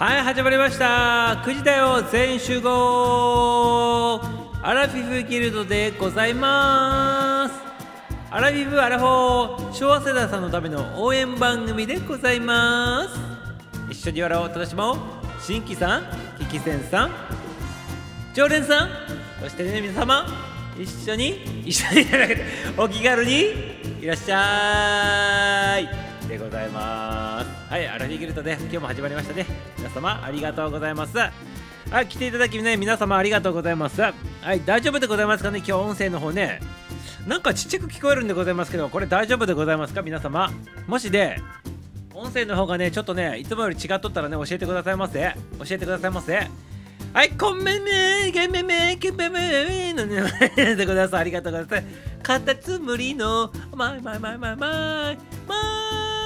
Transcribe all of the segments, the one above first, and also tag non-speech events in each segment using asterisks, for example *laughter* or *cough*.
はい始まりました。9時だよ全集合。アラフィフギルドでございます。アラフィフアラフォー昭和世代さんのための応援番組でございます。一緒に笑おう楽しもう。新規さんキキセンさん。常連さんそしてね皆様。一緒に一緒にお気軽にいらっしゃい。でございます。はいアラフィギルドで今日も始まりましたね。皆様ありがとうございます。はい来ていただきね皆様ありがとうございます。はい大丈夫でございますかね？今日音声の方ね。なんかちっちゃく聞こえるんでございますけどこれ大丈夫でございますか？皆様。もしで音声の方がねちょっとねいつもより違っとったらね教えてくださいませ。教えてくださいませ。はい、こんめんめ、げめめ、けめめ、のね、でください。ありがとうございます。カタツムリの、まいまいまいまいまい、まい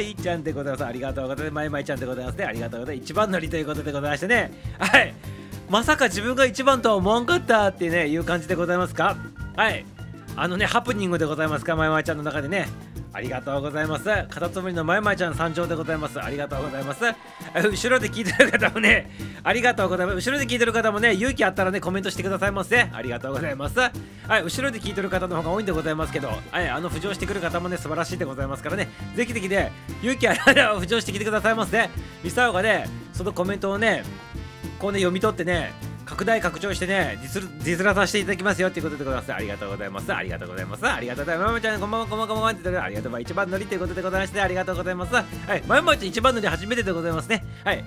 いちゃんでございます。ありがとうございます。まいまいちゃんでございますね。ありがとうございます。一番乗りということでございましてね。はい。まさか自分が一番とは思わんかったってね、いう感じでございますか？はい。あのね、ハプニングでございますか、まいまいちゃんの中でね。ありがとうございます。カタツムリのまいまいちゃん参上でございます。ありがとうございます。後ろで聞いてる方もね、ありがとうございます。後ろで聞いてる方もね、勇気あったらね、コメントしてくださいませ。ありがとうございます。はい、後ろで聞いてる方の方が多いんでございますけど、はい、あの浮上してくる方もね、素晴らしいでございますからね、ぜひぜひね、勇気あら浮上してきてくださいませ。ミサオがね、そのコメントをね、こうね、読み取ってね、拡大拡張してね、ディスディスらさせていただきますよっていうことでございます。ありがとうございます。ありがとうございます。ありがとうございます。ままちゃん、こんばんは、こんばんは、こんばんはありがとうございます。一番乗りということでございまして、ありがとうございます。はい、ままちゃん一番乗り初めてでございますね。はい。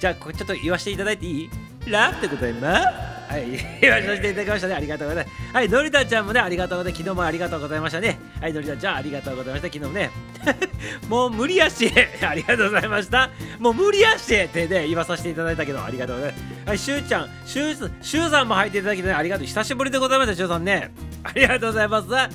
じゃあ、これちょっと言わせていただいていい？ラってございます。はい、*laughs* 言わせていただきましたね。ありがとうございます。はい、のりたちゃんもね、ありがとうございます。昨日もありがとうございましたね。はい、のりたちゃん、ありがとうございました。昨日もね。*laughs* もう無理やし、*laughs* ありがとうございました。もう無理やしってね、言わさせていただいたけど、ありがとうございます。はい、しゅうちゃん、しゅうしゅうさんも入っていただきね、ありがとう。久しぶりでございます、しゅうさんね。*laughs* ありがとうございます。は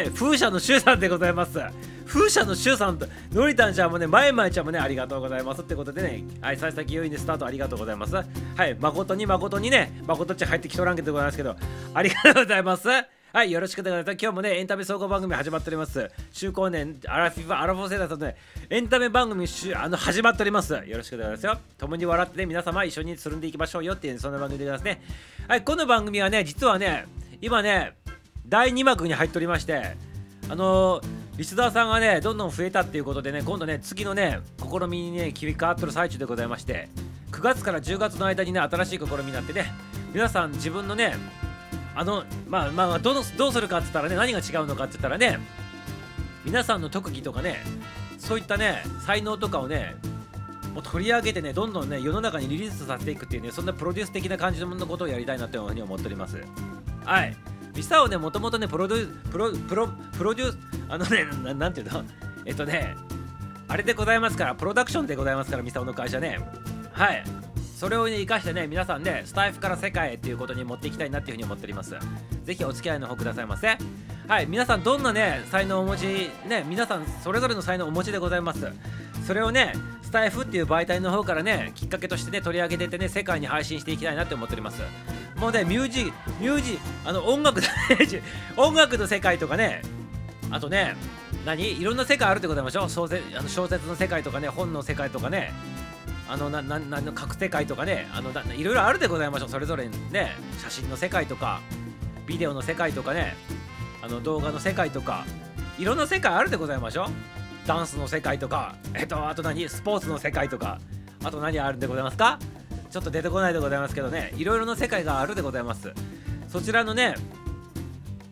い、風車のしゅうさんでございます。風車のしゅうさんと、のりたんちゃんもね、まいまいちゃんもね、ありがとうございますってことでね、はい、幸先良いね、スタートありがとうございます。はい、誠に誠にね、誠っちゃ入ってきとらんけどございますけど、ありがとうございます。はい、よろしくお願いします。今日もね、エンタメ総合番組始まっております。中高年、アラフィフ、アラフォー世代とね、エンタメ番組あの始まっております。よろしくお願いしますよ。共に笑ってね、皆様一緒につるんでいきましょうよっていう、そんな番組でございますね。はい、この番組はね、実はね、今ね、第2幕に入っておりまして、あの、リスナーさんがね、どんどん増えたっていうことでね、今度ね、次のね、試みにね、切り替わってる最中でございまして、9月から10月の間にね、新しい試みになってね、皆さん自分のね、あの、まあまあ、どうどうするかって言ったらね、何が違うのかって言ったらね、皆さんの特技とかね、そういったね、才能とかをね、もう取り上げてね、どんどんね、世の中にリリースさせていくっていうね、そんなプロデュース的な感じのことをやりたいなというふうに思っております。はい。ミサオね、もともとね、プロデュプロプロプロデュース、あのね *laughs* な、なんていうの？えっとね、あれでございますから、プロダクションでございますから、ミサオの会社ね。はい。それをね、生かしてね、皆さんね、スタイフから世界へっていうことに持っていきたいなっていうふうに思っております。ぜひお付き合いの方くださいませ。はい、皆さんどんなね、才能をお持ち、ね、皆さんそれぞれの才能をお持ちでございます。それをね、スタイフっていう媒体の方からね、きっかけとしてね、取り上げててね、世界に配信していきたいなって思っております。もうね、ミュージミュージあの音楽 *laughs* 音楽の世界とかね、あとね、何？いろんな世界あるってことでしょ？小説あの小説の世界とかね、本の世界とかね、あのなななの各世界とかねあのいろいろあるでございましょう。それぞれね写真の世界とかビデオの世界とかねあの動画の世界とかいろんな世界あるでございましょう。ダンスの世界とかえっとあと何？スポーツの世界とかあと何あるんでございますか？ちょっと出てこないでございますけどねいろいろな世界があるでございます。そちらのね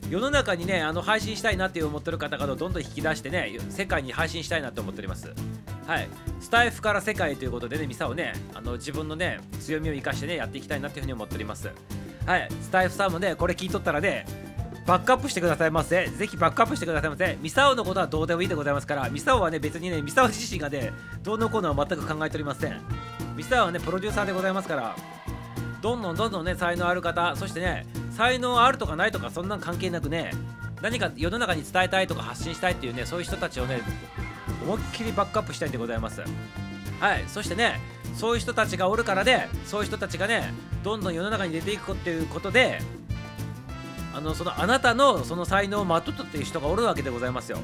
世の中にねあの配信したいなって思ってる方々をどんどん引き出してね世界に配信したいなと思っております。はい。スタイフから世界ということでねミサをねあの自分のね強みを生かしてねやっていきたいなっていうふうに思っております。はい。スタイフさんもねこれ聞いとったらねバックアップしてくださいませ。ぜひバックアップしてくださいませ。ミサオのことはどうでもいいでございますからミサオはね別にねミサオ自身がねどうのこうのは全く考えておりません。ミサオはねプロデューサーでございますからどんどんどんどんね才能ある方そしてね才能あるとかないとかそんなん関係なくね何か世の中に伝えたいとか発信したいっていうねそういう人たちをね思いっきりバックアップしたいんでございます。はいそしてねそういう人たちがおるからでそういう人たちがねどんどん世の中に出ていくっていうことであのそのあなたのその才能をまとったっていう人がおるわけでございますよ。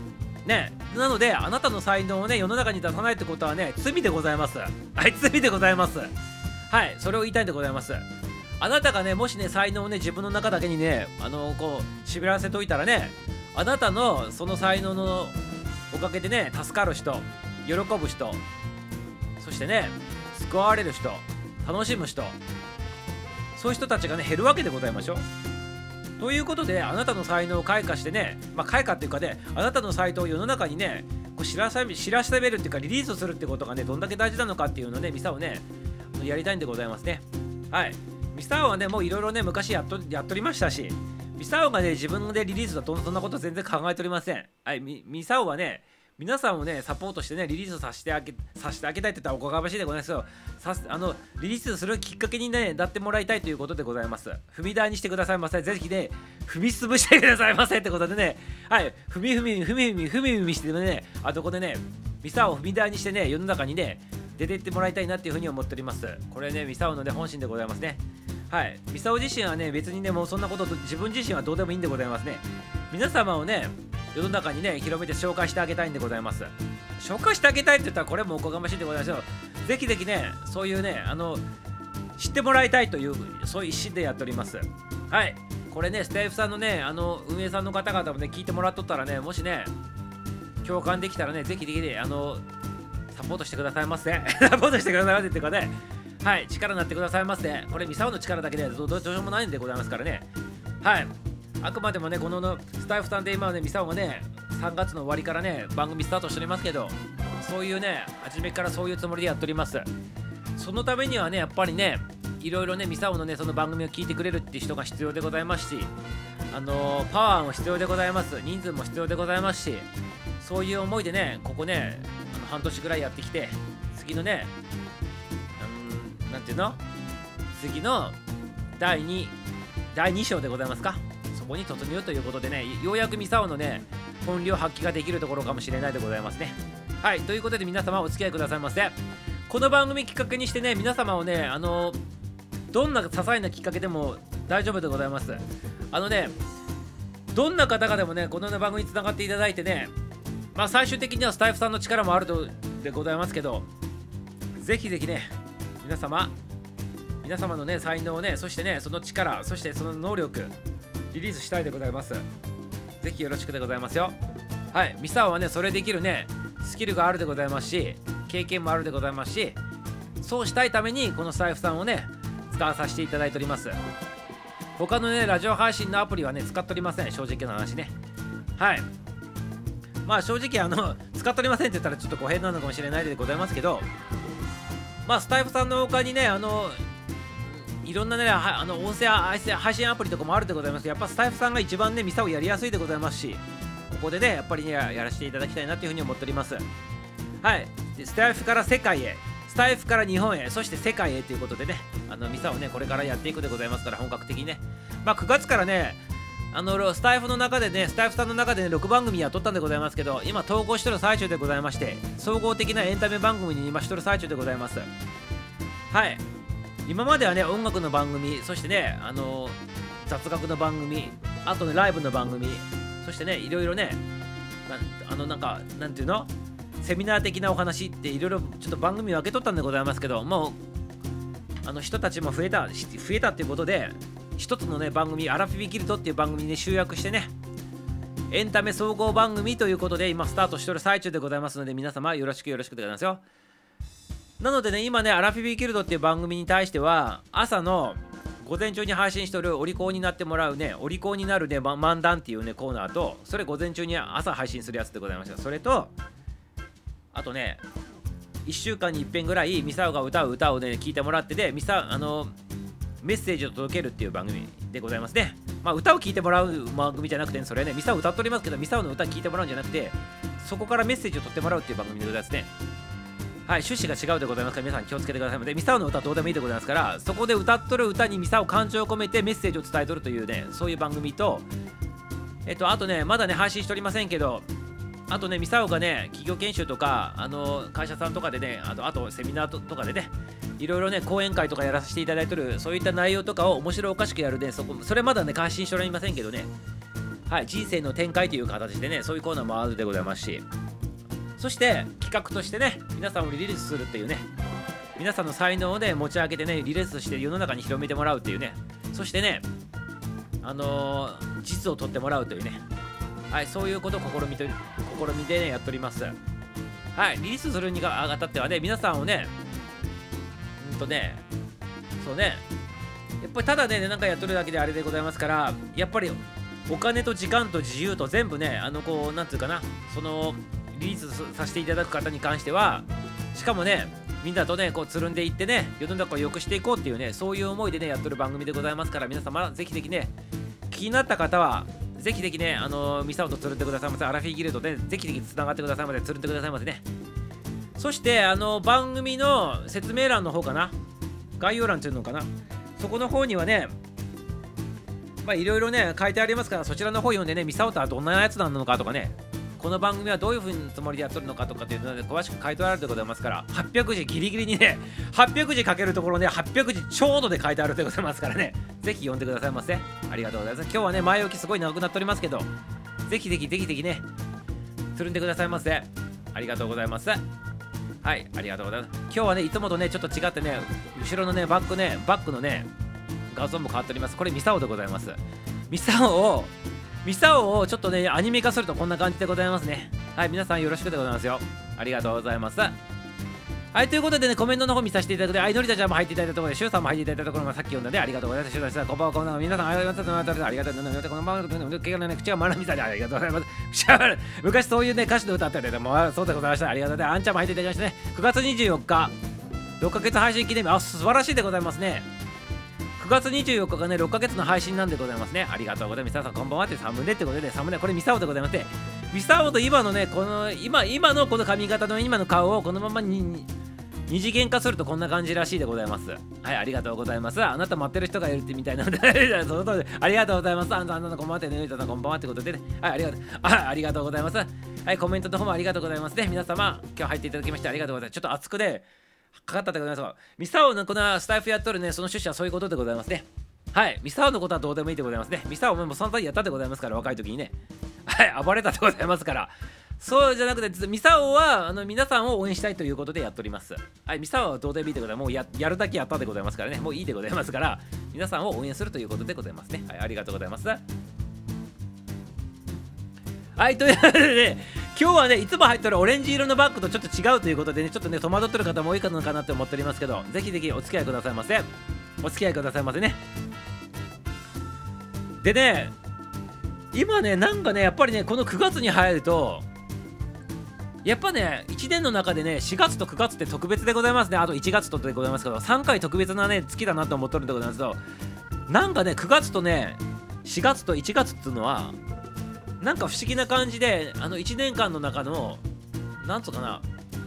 ねなのであなたの才能をね世の中に出さないってことはね罪でございます。はい罪でございます。はいそれを言いたいんでございます。あなたがねもしね才能をね自分の中だけにねあのこうしびらせといたらねあなたのその才能のおかげでね助かる人喜ぶ人そしてね救われる人楽しむ人そういう人たちがね減るわけでございましょう。ということであなたの才能を開花してねまあ開花っていうかねあなたの才能を世の中にねこう知らさ知らしめるっていうかリリースするってことがねどんだけ大事なのかっていうのをねミサをねやりたいんでございますね。はい。ミサオはねもういろいろね昔やっとやっとりましたしミサオがね自分でリリースだとそんなこと全然考えておりません。はいミサオはね皆さんをねサポートしてねリリースさせてあげさせてあげたいって言ったらおこがましいでございますよさあのリリースするきっかけにねなってもらいたいということでございます。踏み台にしてくださいませぜひね踏み潰してくださいませってことでね。はい踏み踏み踏み踏み踏み踏みしてねあそこでねミサオを踏み台にしてね世の中にね出てってもらいたいなっていうふうに思っております。これねミサオのね本心でございますね。はい。ミサオ自身はね別にねもうそんなこと自分自身はどうでもいいんでございますね。皆様をね世の中にね広めて紹介してあげたいんでございます。紹介してあげたいって言ったらこれもおこがましいでございますよぜひぜひねそういうねあの知ってもらいたいというそういう一心でやっております。はい。これねスタイフさんのねあの運営さんの方々もね聞いてもらっとったらねもしね共感できたらねぜひぜひねあのサポートしてくださいませ。*laughs* サポートしてくださいませっていうかねはい力になってくださいませ。これミサオの力だけでどどうしようもないんでございますからね。はい。あくまでもねこのスタイフさんで今はねミサオがね3月の終わりからね番組スタートしておりますけどそういうね初めからそういうつもりでやっております。そのためにはねやっぱりねいろいろねミサオのねその番組を聞いてくれるって人が必要でございますしあのー、パワーも必要でございます。人数も必要でございますしそういう思いでねここね半年ぐらいやってきて次のね何ていうの？次の第2第2章でございますか？そこに突入ということでねようやくミサオのね本領発揮ができるところかもしれないでございますね。はいということで皆様お付き合いくださいませ。この番組きっかけにしてね皆様をねあのどんな些細なきっかけでも大丈夫でございます。あのねどんな方々でもねこの、ね、番組につながっていただいてねまあ最終的にはスタイフさんの力もあるとでございますけどぜひぜひね皆様皆様のね才能をねそしてねその力そしてその能力リリースしたいでございます。ぜひよろしくでございますよ。はいミサオはねそれできるねスキルがあるでございますし経験もあるでございますしそうしたいためにこのスタイフさんをね使わさせていただいております。他のねラジオ配信のアプリはね使っておりません。正直な話ね。はい。まあ正直あの使っておりませんって言ったらちょっと語弊なのかもしれないでございますけどまあスタイフさんの他にねあのいろんなねあの音声配信アプリとかもあるでございます。やっぱスタイフさんが一番ねミサをやりやすいでございますしここでねやっぱりねやらせていただきたいなというふうに思っております。はい。スタイフから世界へスタイフから日本へそして世界へということでねあのミサをねこれからやっていくでございますから本格的にね。まあ9月からねあのスタイフの中でね、スタイフさんの中でね、6番組やっとったんでございますけど、今投稿してる最中でございまして、総合的なエンタメ番組に今しとる最中でございます。はい。今まではね、音楽の番組、そしてね、あの雑学の番組、あとね、ライブの番組、そしてね、いろいろね、あの、なんか、なんていうの？セミナー的なお話っていろいろちょっと番組分けとったんでございますけど、もう、あの人たちも増えた、増えたっていうことで、一つのね番組アラフィビキルトっていう番組に、ね、集約してねエンタメ総合番組ということで今スタートしてる最中でございますので皆様よろしくよろしくでございますよ。なのでね今ねアラフィビキルドっていう番組に対しては朝の午前中に配信しておるお利口になってもらうねお利口になるね漫談っていうねコーナーとそれ午前中に朝配信するやつでございましたそれとあとね1週間に1遍ぐらいミサオが歌う歌をね聞いてもらっててミサあのメッセージを届けるっていう番組でございますね。まあ、歌を聴いてもらう番組じゃなくて、それね、ミサオ歌っておりますけど、ミサオの歌聴いてもらうんじゃなくて、そこからメッセージを取ってもらうっていう番組でございますね。はい、趣旨が違うでございますから、皆さん気をつけてくださいので、ミサオの歌どうでもいいでございますから、そこで歌っとる歌にミサオ感情を込めてメッセージを伝えとるというね、そういう番組と、えっと、あとね、まだね、配信しておりませんけど、あとね、ミサオがね、企業研修とか、あの会社さんとかでね、あとあとセミナーとかでね、いろいろね、講演会とかやらせていただいてる、そういった内容とかを面白おかしくやるね、そこそれまだね、配信しておりませんけどね、はい、人生の展開という形でねそういうコーナーもあるでございますし。そして企画としてね皆さんをリリースするっていうね。皆さんの才能をね持ち上げてねリリースして世の中に広めてもらうっていうね。そしてねあのー、実を取ってもらうというね。はいそういうことを試みと試みでねやっております。はいリリースするにあたってはね皆さんをねうんとねそうねやっぱりただねなんかやっとるだけであれでございますからやっぱりお金と時間と自由と全部ねあのこうなんていうかなそのリリースさせていただく方に関してはしかもねみんなとねこうつるんでいってね世の中を良くしていこうっていうねそういう思いでねやってる番組でございますから皆様ぜひぜひね気になった方はぜひぜひねあのミサオとつるんでくださいませアラフィーギルドでぜひぜひつながってくださいませつるんでくださいませね。そしてあの番組の説明欄の方かな概要欄っていうのかなそこの方にはねまあいろいろね書いてありますからそちらの方読んでねミサオとはどんなやつなのかとかねこの番組はどういうふうにつもりでやっとるのかとかっていうので詳しく書いてあるでございますから800字ギリギリにね800字書けるところね800字ちょうどで書いてあるでございますからね。ぜひ読んでくださいませありがとうございます。今日はね前置きすごい長くなっておりますけどぜひぜひぜひぜひねつるんでくださいませありがとうございます。はいありがとうございます。今日はねいつもとねちょっと違ってね後ろのねバックねバックのね画像も変わっております。これミサオでございます。ミサオをミサオをちょっとねアニメ化するとこんな感じでございますねはい皆さんよろしくでございますよありがとうございますはい、ということでね、コメントの方見させていただくで、アイドリタちゃんも入っていただいたところで、シュウさんも入っていただいたところもさっき読んだんで、ありがとうございます。シュウさん、こんばんは、こんばんは、皆さん、ありがとうございます。ありがとうございます。このまま、けがのね、口はまなみさんで、ありがとうございます。昔そういうね、歌詞で歌ったりでも、そうでございました。ありがとうございます。あんちゃんも入っていただきましたね。9月24日、6ヶ月配信記念日、あ、素晴らしいでございますね。9月24日がね、6ヶ月の配信なんでございますね。ありがとうございます。皆さん、こんばんはってサムネってことで、サムネ、これミサオでございまして、ミサオと今のね、この、今、今のこの髪型の今の顔をこのままに、二次元化するとこんな感じらしいでございます。はい、ありがとうございます。あなた待ってる人がいるってみたいなので *laughs* その通りありがとうございます。あんた、あんたのこんばんはってね、こんばんはってことでね。はい、ありがとう。あありがとうございます。はい、コメントの方もありがとうございますね。皆様、今日入っていただきましてありがとうございます。ちょっと熱くで、かかったでございますが、ミサオのこのスタイフやっとるね、その趣旨はそういうことでございますね。はい、ミサオのことはどうでもいいでございますね。ミサオもその時やったでございますから、若い時にね。*laughs* はい、暴れたでございますから。そうじゃなくて、ミサオはあの皆さんを応援したいということでやっております。はい、ミサオはどうでもいいでございます。もうややるだけやったでございますからね。もういいでございますから、皆さんを応援するということでございますね。はい、ありがとうございます。はい、ということで、ね、今日はね、いつも入ってるオレンジ色のバッグとちょっと違うということでね、ちょっとね、戸惑ってる方も多いかのかなって思っておりますけど、ぜひぜひお付き合いくださいませ。お付き合いくださいませね。でね、今ね、なんかね、やっぱりね、この9月に入ると、やっぱね、1年の中でね、4月と9月って特別でございますね。あと1月とでございますけど、3回特別なね、月だなと思っとるんでございますけど、なんかね、9月とね、4月と1月っていうのは、なんか不思議な感じで、あの1年間の中の、なんつうかな、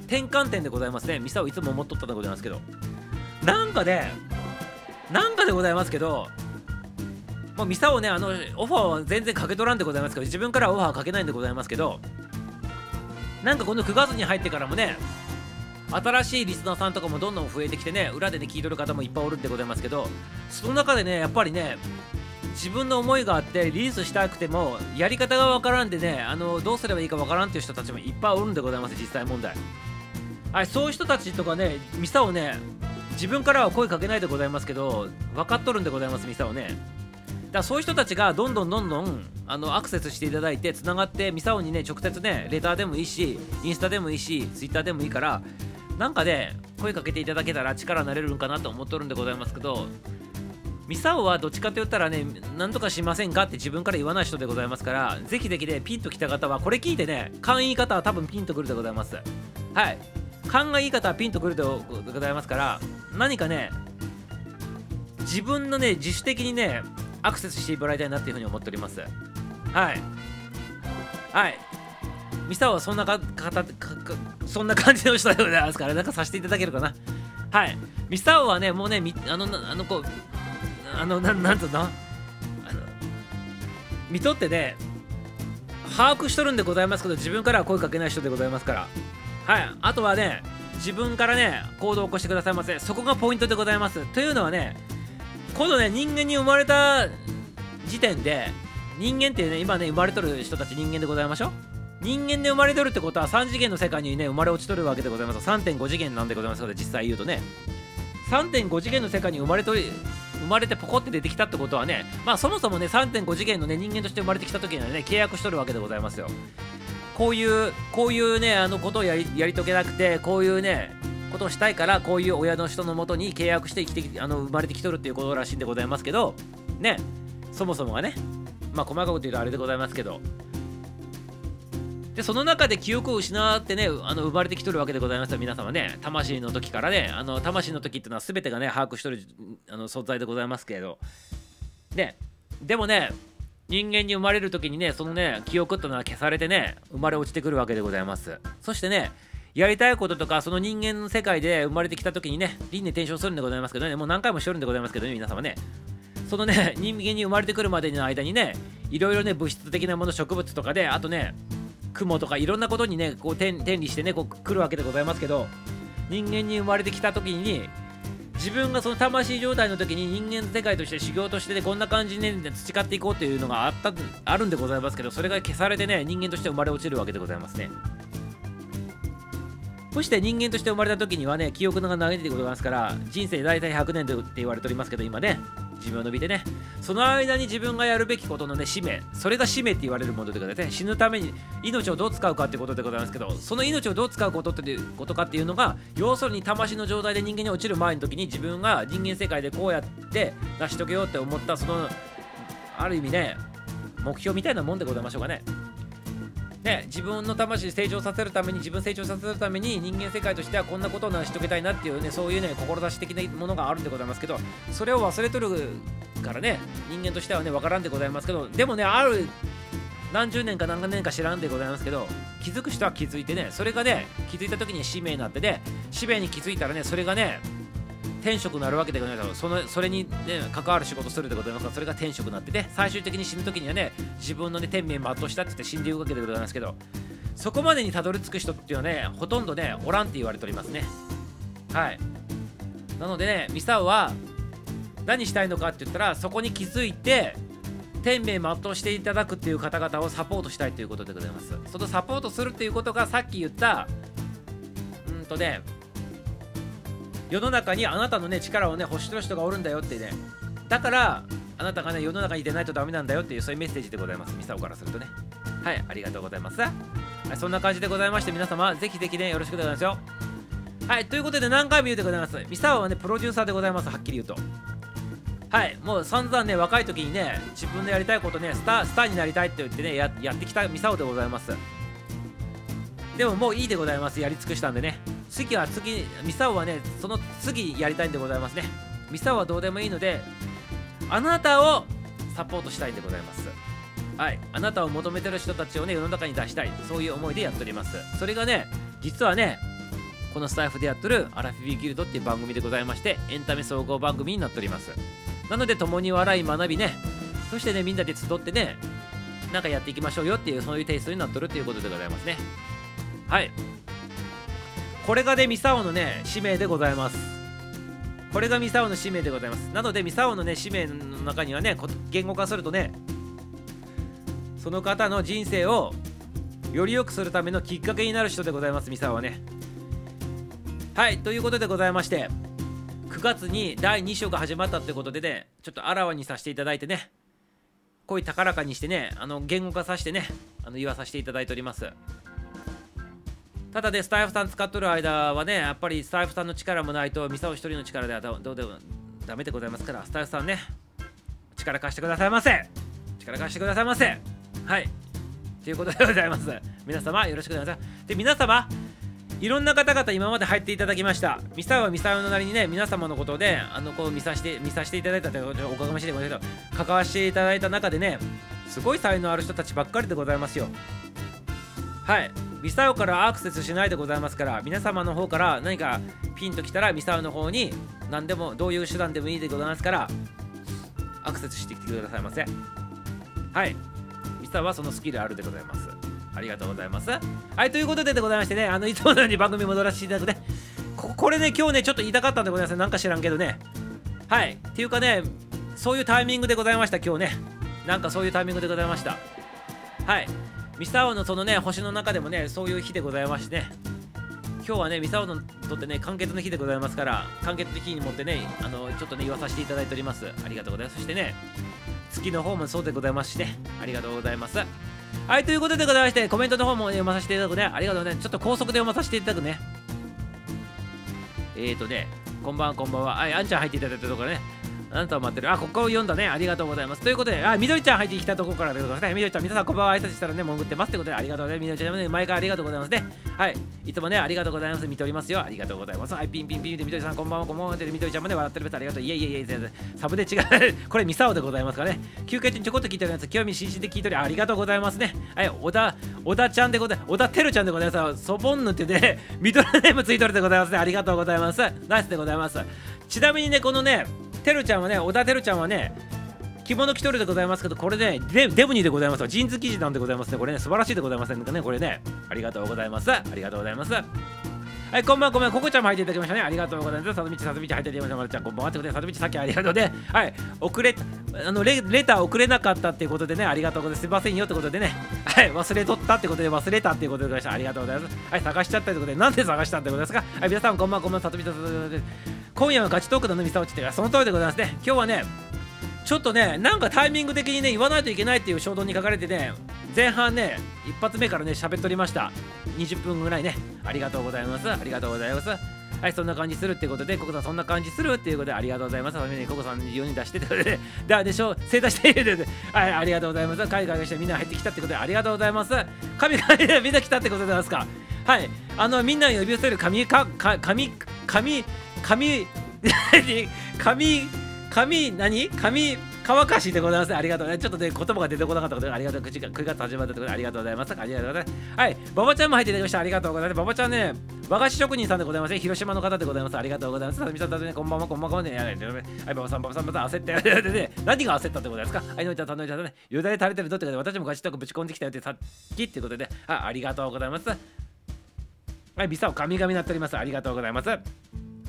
転換点でございますね。ミサをいつも思っとったでございますけど、なんかね、なんかでございますけど、まあ、ミサをね、あの、オファーは全然かけとらんでございますけど、自分からはオファーかけないんでございますけど、なんかこの9月に入ってからもね新しいリスナーさんとかもどんどん増えてきてね裏でね聞いとる方もいっぱいおるってございますけどその中でねやっぱりね自分の思いがあってリリースしたくてもやり方がわからんでねあのどうすればいいかわからんっていう人たちもいっぱいおるんでございます実際問題。はいそういう人たちとかねミサをね自分からは声かけないでございますけど分かっとるんでございますミサをね。だからそういう人たちがどんどんどんどんあのアクセスしていただいてつながってミサオにね直接ねレターでもいいしインスタでもいいしツイッターでもいいからなんかで、ね、声かけていただけたら力になれるんかなと思っとるんでございますけどミサオはどっちかと言ったらね、なんとかしませんかって自分から言わない人でございますから、ぜひぜひね、ピンときた方は、これ聞いてね、勘いい方は多分ピンとくるでございます。はい。勘がいい方はピンとくるでございますから、何かね、自分のね、自主的にね、アクセスしてもらいたいなっていうふうに思っております。はい。はい。ミサオはそんなかかそんな感じの人でございますからなんかさせていただけるかな。はい。ミサオはねもうねあのあのこあのななんとなあの見とってね把握しとるんでございますけど自分からは声かけない人でございますから。はい。あとはね自分からね行動を起こしてくださいませ。そこがポイントでございます。というのはね今度ね人間に生まれた時点で人間ってね今ね生まれとる人たち人間でございましょう。人間で生まれとるってことは3次元の世界にね生まれ落ちとるわけでございます。3.5次元なんでございますので実際言うとね。3.5次元の世界に生まれとり生まれてポコって出てきたってことはねまあそもそもね3.5次元のね人間として生まれてきた時にはね契約しとるわけでございますよ。こういうこういうねあのことをやりやり遂げなくてこういうねことをしたいからこういう親の人のもとに契約して生きてあの生まれてきとるっていうことらしいんでございますけどねそもそもがねまあ細かく言うとあれでございますけどでその中で記憶を失ってねあの生まれてきとるわけでございますよ皆様ね。魂の時からね。あの魂の時っていうのは全てがね把握しとるあの存在でございますけれど。ね。でもね人間に生まれる時にねそのね記憶っていうのは消されてね生まれ落ちてくるわけでございます。そしてねやりたいこととかその人間の世界で生まれてきた時にね輪廻転生するんでございますけどね。もう何回もしとるんでございますけどね皆様ね。そのね人間に生まれてくるまでの間にねいろいろね物質的なもの植物とかであとね雲とかいろんなことにねこう天理してねこう来るわけでございますけど人間に生まれてきた時に自分がその魂状態の時に人間世界として修行としてねこんな感じで、ね、培っていこうっていうのがあったあるんでございますけどそれが消されてね人間として生まれ落ちるわけでございますね。そして人間として生まれた時にはね記憶が長いってことなんですから人生大体100年って言われておりますけど今ね。寿命伸びてね。その間に自分がやるべきことのね使命。それが使命って言われるものでございますね死ぬために命をどう使うかってことでございますけどその命をどう使うことってことかっていうのが要するに魂の状態で人間に落ちる前の時に自分が人間世界でこうやって成し遂げようって思ったそのある意味ね目標みたいなもんでございましょうかね。ね、自分の魂成長させるために自分成長させるために人間世界としてはこんなことを成し遂げたいなっていうねそういうね志的なものがあるんでございますけどそれを忘れとるからね人間としてはね分からんでございますけどでもねある何十年か何年か知らんでございますけど気づく人は気づいてねそれがね気づいた時に使命になってね使命に気づいたらねそれがね天職になるわけでございますそのそれに、ね、関わる仕事するでございますからそれが天職になってね最終的に死ぬ時にはね自分のね天命を全うしたって言って死んでいくわけでございますけどそこまでにたどり着く人っていうのはねほとんどねおらんって言われておりますね。はい。なのでねミサオは何したいのかって言ったらそこに気づいて天命全うしていただくっていう方々をサポートしたいということでございます。そのサポートするっていうことがさっき言ったうんとね世の中にあなたのね力をね欲してる人がおるんだよってねだからあなたがね世の中に出ないとダメなんだよっていうそういうメッセージでございます。ミサオからするとね。はいありがとうございます、はい、そんな感じでございまして皆様ぜひぜひねよろしくでございますよ。はいということで何回も言うでございます。ミサオはねプロデューサーでございますはっきり言うと。はいもう散々ね若い時にね自分でやりたいことねスタースターになりたいって言ってねややってきたミサオでございます。でももういいでございます。やり尽くしたんでね。次は次ミサオはねその次やりたいんでございますね。ミサオはどうでもいいのであなたをサポートしたいんでございます。はい。あなたを求めてる人たちをね世の中に出したい。そういう思いでやっております。それがね実はねこのスタイフでやってるアラフィビギルドっていう番組でございましてエンタメ総合番組になっております。なので共に笑い学びねそしてねみんなで集ってねなんかやっていきましょうよっていうそういうテイストになっとるっていうことでございますね。はい。これがねミサオのね使命でございます。これがミサオの使命でございます。なのでミサオのね使命の中にはね言語化するとねその方の人生をより良くするためのきっかけになる人でございますミサオはね。はいということでございまして9月に第2章が始まったってことでねちょっとあらわにさせていただいてね声高らかにしてねあの言語化させてねあの言わさせていただいております。ただでスタイフさん使っとる間はね、やっぱりスタイフさんの力もないと、ミサオ一人の力ではどうでもダメでございますから、スタイフさんね、力貸してくださいませ力貸してくださいませはい。ということでございます。皆様、よろしくお願いします。で、皆様、いろんな方々今まで入っていただきました。ミサオはミサオのなりにね、皆様のことで、あの、こう見させて、見させていただいたというおかがましいでございますけど、関わしていただいた中でね、すごい才能ある人たちばっかりでございますよ。はい。ミサオからアクセスしないでございますから皆様の方から何かピンときたらミサオの方に何でもどういう手段でもいいでございますからアクセスしてきてくださいませ。はい。ミサオはそのスキルあるでございます。ありがとうございます。はいということででございましてねあのいつものように番組戻らせていただくね。ここれね今日ねちょっと言いたかったんでございますなんか知らんけどね。はい。っていうかねそういうタイミングでございました今日ね。なんかそういうタイミングでございました。はいミサオのそのね星の中でもねそういう日でございましてね。今日はねミサオにとってね完結の日でございますから完結の日にもってねあのちょっとね言わさせていただいております。ありがとうございます。そしてね月の方もそうでございますしてありがとうございます。はいということでございましてコメントの方も読まさせていただくね。ありがとうね。ちょっと高速で読まさせていただくね。えーとねこんばんはこんばんは。はいあんちゃん入っていただいたところね。あなたを待ってる。あ、ここを読んだね。ありがとうございます。ということで、あ、みどりちゃん入ってきたところからでございますね。みどりちゃん、皆さんこんばんは。挨拶したらね、潜ってますってことで、ありがとうございます。みどりちゃんね、毎回ありがとうございますね。はい。いつもね、ありがとうございます。見ておりますよ。ありがとうございます。はい、ピンピンピンで、みどりさん、こんばんは、こんばんは。で、みどりちゃんもね、笑ってるべありがとう。いえいえいえ、全然。サブで違う。*laughs* これ、ミサオでございますかね。休憩中にちょこっと聞いております。興味津々で聞いており、ありがとうございますね。はい、小田、小田ちゃんでございます。小田てるちゃんでございます。ソボンヌってね、ミドルネームついとるでございますね。ありがとうございます。ナイスでございます。ちなみにね、このね、てるちゃんはね、小田てるちゃんはね、着物着とるでございますけど、これね、デデブニーでございますジーンズ生地なんでございますね。これね、素晴らしいでございませんかね。これね、ありがとうございます。ありがとうございます。はい、こんばんは、ごめん、ここちゃんも入っていただきましたね。ありがとうございます。さとみち、さとみち入っていただきました。まるちゃん、こんばんは。ということで、さとみち、さっきありがとうで、はい、遅れ、あのレ、レター送れなかったっていうことでね、ありがとうございます。すいませんよってことでね、はい、忘れとったってことで、忘れたっていうことでございました。ありがとうございます。はい、探しちゃったってことで、なんで探したってことですか？はい、皆さん、こんばんは、こんばんは、さとみち、さとみち、今夜はガチトークのみさおちってその通りでございますね。今日はね、ちょっとねなんかタイミング的にね言わないといけないっていう衝動に書かれてね前半ね一発目からね喋っておりました。20分ぐらいね。ありがとうございます。ありがとうございます。はいそんな感じするっていうことでココさんそんな感じするっていうことでありがとうございます。にココさん4人出してってことでだでしょ正座してはいありがとうございます。海外の人みんな入ってきたってことでありがとうございます。神々みんな来たってことでございますか。はいあのみんな呼び寄せる神か神神神神神 *laughs* 神何？神乾かしでございます。ありがとうね。ちょっとね、言葉が出てこなかったことで、ありがとう。9, 9月始まったところでありがとうございます。ありがとうございます。はい。馬場ちゃんも入っていただきました。ありがとうございます。馬場ちゃんね、和菓子職人さんでございます。広島の方でございます。ありがとうございます。さみさんだね、こんばんは、こんばんは、ね。はい、馬場さん、馬場さん、また焦って、ね、何が焦ったってことですか？はい、のいちゃん、たのいちゃんね、よだれ垂れてるどってことで、私もガチッとぶち込んできたよって、さっきっていうことで、あありがとうございます。はい、ビサオ神々になっております。ありがとうございます。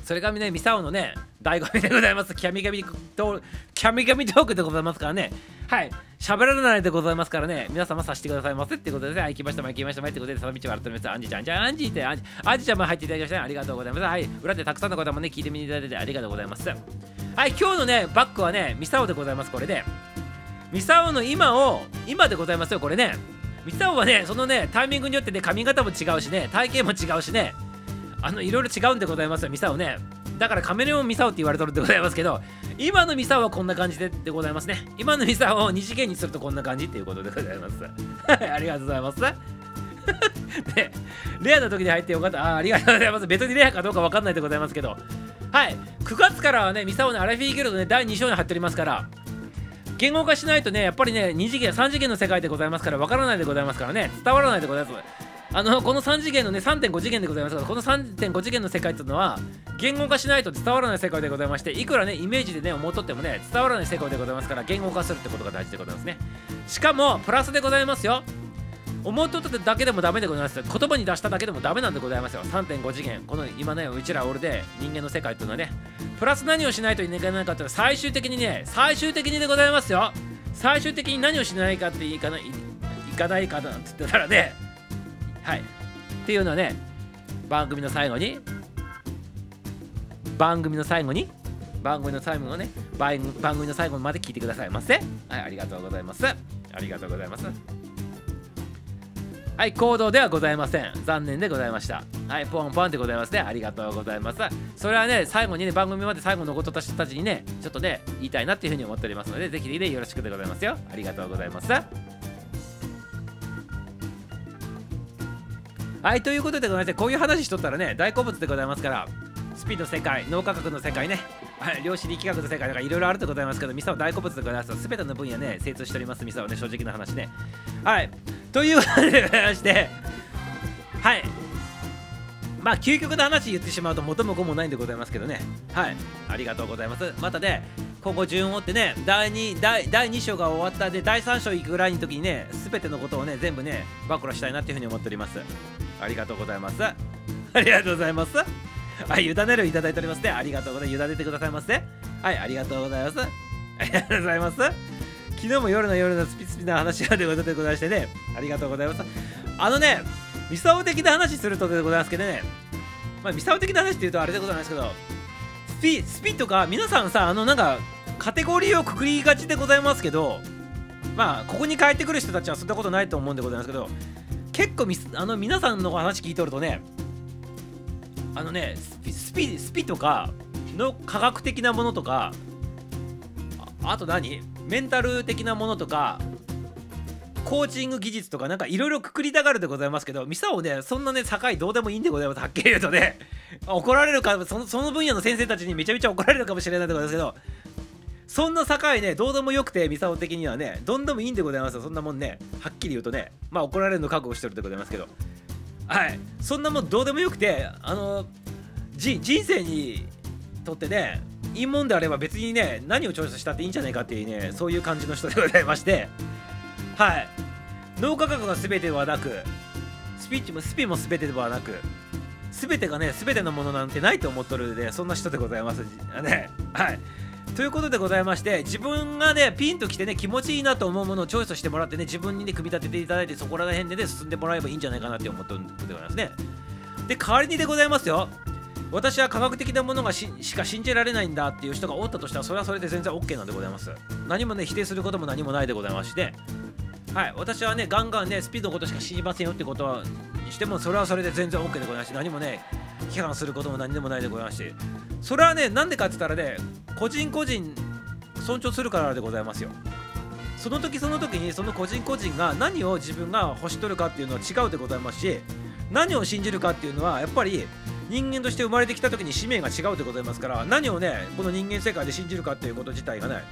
それがね、ミサオのね、醍醐味でございます。キャミガミトーキャミガミトークでございますからね。はい。喋らないでございますからね。皆様させてくださいませってことでね。はい、行きましたま、行きましたまってことで、その道を歩っております。アンジちゃん、じゃあ、アンジってアンジ、アンジちゃんも入っていただきましたね。ありがとうございます。はい。裏でたくさんの方もね、聞いてみていただいてありがとうございます。はい、今日のね、バックはね、ミサオでございます。これで、ミサオの今を、今でございますよ、これね。ミサオはね、そのね、タイミングによってね、髪型も違うしね、体型も違うしね、あの、いろいろ違うんでございますよ、ミサオね。だからカメレオンミサオって言われとるでございますけど今のミサオはこんな感じででございますね。今のミサオを二次元にするとこんな感じっていうことでございます。*laughs* ありがとうございます。*laughs* でレアな時に入ってよかった。あありがとうございます。別にレアかどうか分かんないでございますけど。はい。9月からはねミサオのアラフィーギルドで第2章に入っておりますから言語化しないとねやっぱりね2次元3次元の世界でございますから分からないでございますからね。伝わらないでございます。あのこの3次元のね3.5次元でございますがこの3.5次元の世界というのは言語化しないと伝わらない世界でございましていくらねイメージでね思っとってもね伝わらない世界でございますから言語化するってことが大事でございますね。しかもプラスでございますよ。思っとっただけでもダメでございます。言葉に出しただけでもダメなんでございますよ。3.5次元。この今ねうちら俺で人間の世界っていうのはね。プラス何をしないといけないかって最終的にね最終的にでございますよ。最終的に何をしないかっていかないいかないかなって言ってたらねはい。っていうのはね番組の最後に番組の最後に番組の最後のね番組の最後まで聞いてくださいませ。はいありがとうございます。ありがとうございます。はい行動ではございません。残念でございました。はいポンポンでございますね。ありがとうございます。それはね最後にね番組まで最後残った人たちにねちょっとね言いたいなっていうふうに思っておりますのでぜひねよろしくでございますよ。ありがとうございます。はいということでございましてこういう話しとったらね大好物でございますからスピード世界脳科学の世界ね、はい、量子力学の世界とかいろいろあるでございますけどミサは大好物でございます。全ての分野ね精通しておりますミサはね正直な話ね。はいということでございましてはいまあ究極の話言ってしまうと元も子もないんでございますけどねはいありがとうございますまたね今後順を追ってね第 2, 第第2章が終わったで第3章行くぐらいの時にね全てのことをね全部ね暴露したいなっていうふうに思っておりますありがとうございます。ありがとうございます。はい、委ねるいただいておりますね。ありがとうございます。委ねてくださいませ。はい、ありがとうございます。ありがとうございます。昨日も夜の夜のスピスピな話でございましてねありがとうございますあのねミサオ的な話するとでございますけどね。まあミサオ的な話っていうとあれでございますけどスピスピとか皆さんさあのなんかカテゴリーをくくりがちでございますけどまあここに帰ってくる人たちはそんなことないと思うんでございますけど結構あの皆さんの話聞いとるとねあのねスピスピとかの科学的なものとかあと何？メンタル的なものとかコーチング技術とかなんかいろいろくくりたがるでございますけどミサをねそんなね境どうでもいいんでございます。はっきり言うとね *laughs* 怒られるかそのその分野の先生たちにめちゃめちゃ怒られるかもしれないでございますけどそんな境ねどうでもよくてミサオ的にはねどんでもいいんでございます。よそんなもんねはっきり言うとねまあ怒られるの覚悟してるでございますけど。はい。そんなもんどうでもよくてあの人生にとってねいいもんであれば別にね何をチョイスしたっていいんじゃないかっていうねそういう感じの人でございまして。はい。脳科学が全てではなくスピーチもスピも全てではなく全てがね全てのものなんてないと思っとるでそんな人でございます。ね。はい。ということでございまして自分がねピンときてね気持ちいいなと思うものをチョイスしてもらってね自分にね組み立てていただいてそこら辺でね進んでもらえばいいんじゃないかなって思ってるんでございますね。で代わりにでございますよ。私は科学的なものがしか信じられないんだっていう人がおったとしたらそれはそれで全然 OK なんでございます。何もね否定することも何もないでございましてはい私はねガンガンねスピードのことしか知りませんよってことにしてもそれはそれで全然 OK でございまして何もね批判することも何でもないでございましてそれはねなんでかって言ったらね個人個人尊重するからでございますよ。その時その時にその個人個人が何を自分が欲しとるかっていうのは違うでございますし何を信じるかっていうのはやっぱり人間として生まれてきた時に使命が違うでございますから何をねこの人間世界で信じるかっていうこと自体がね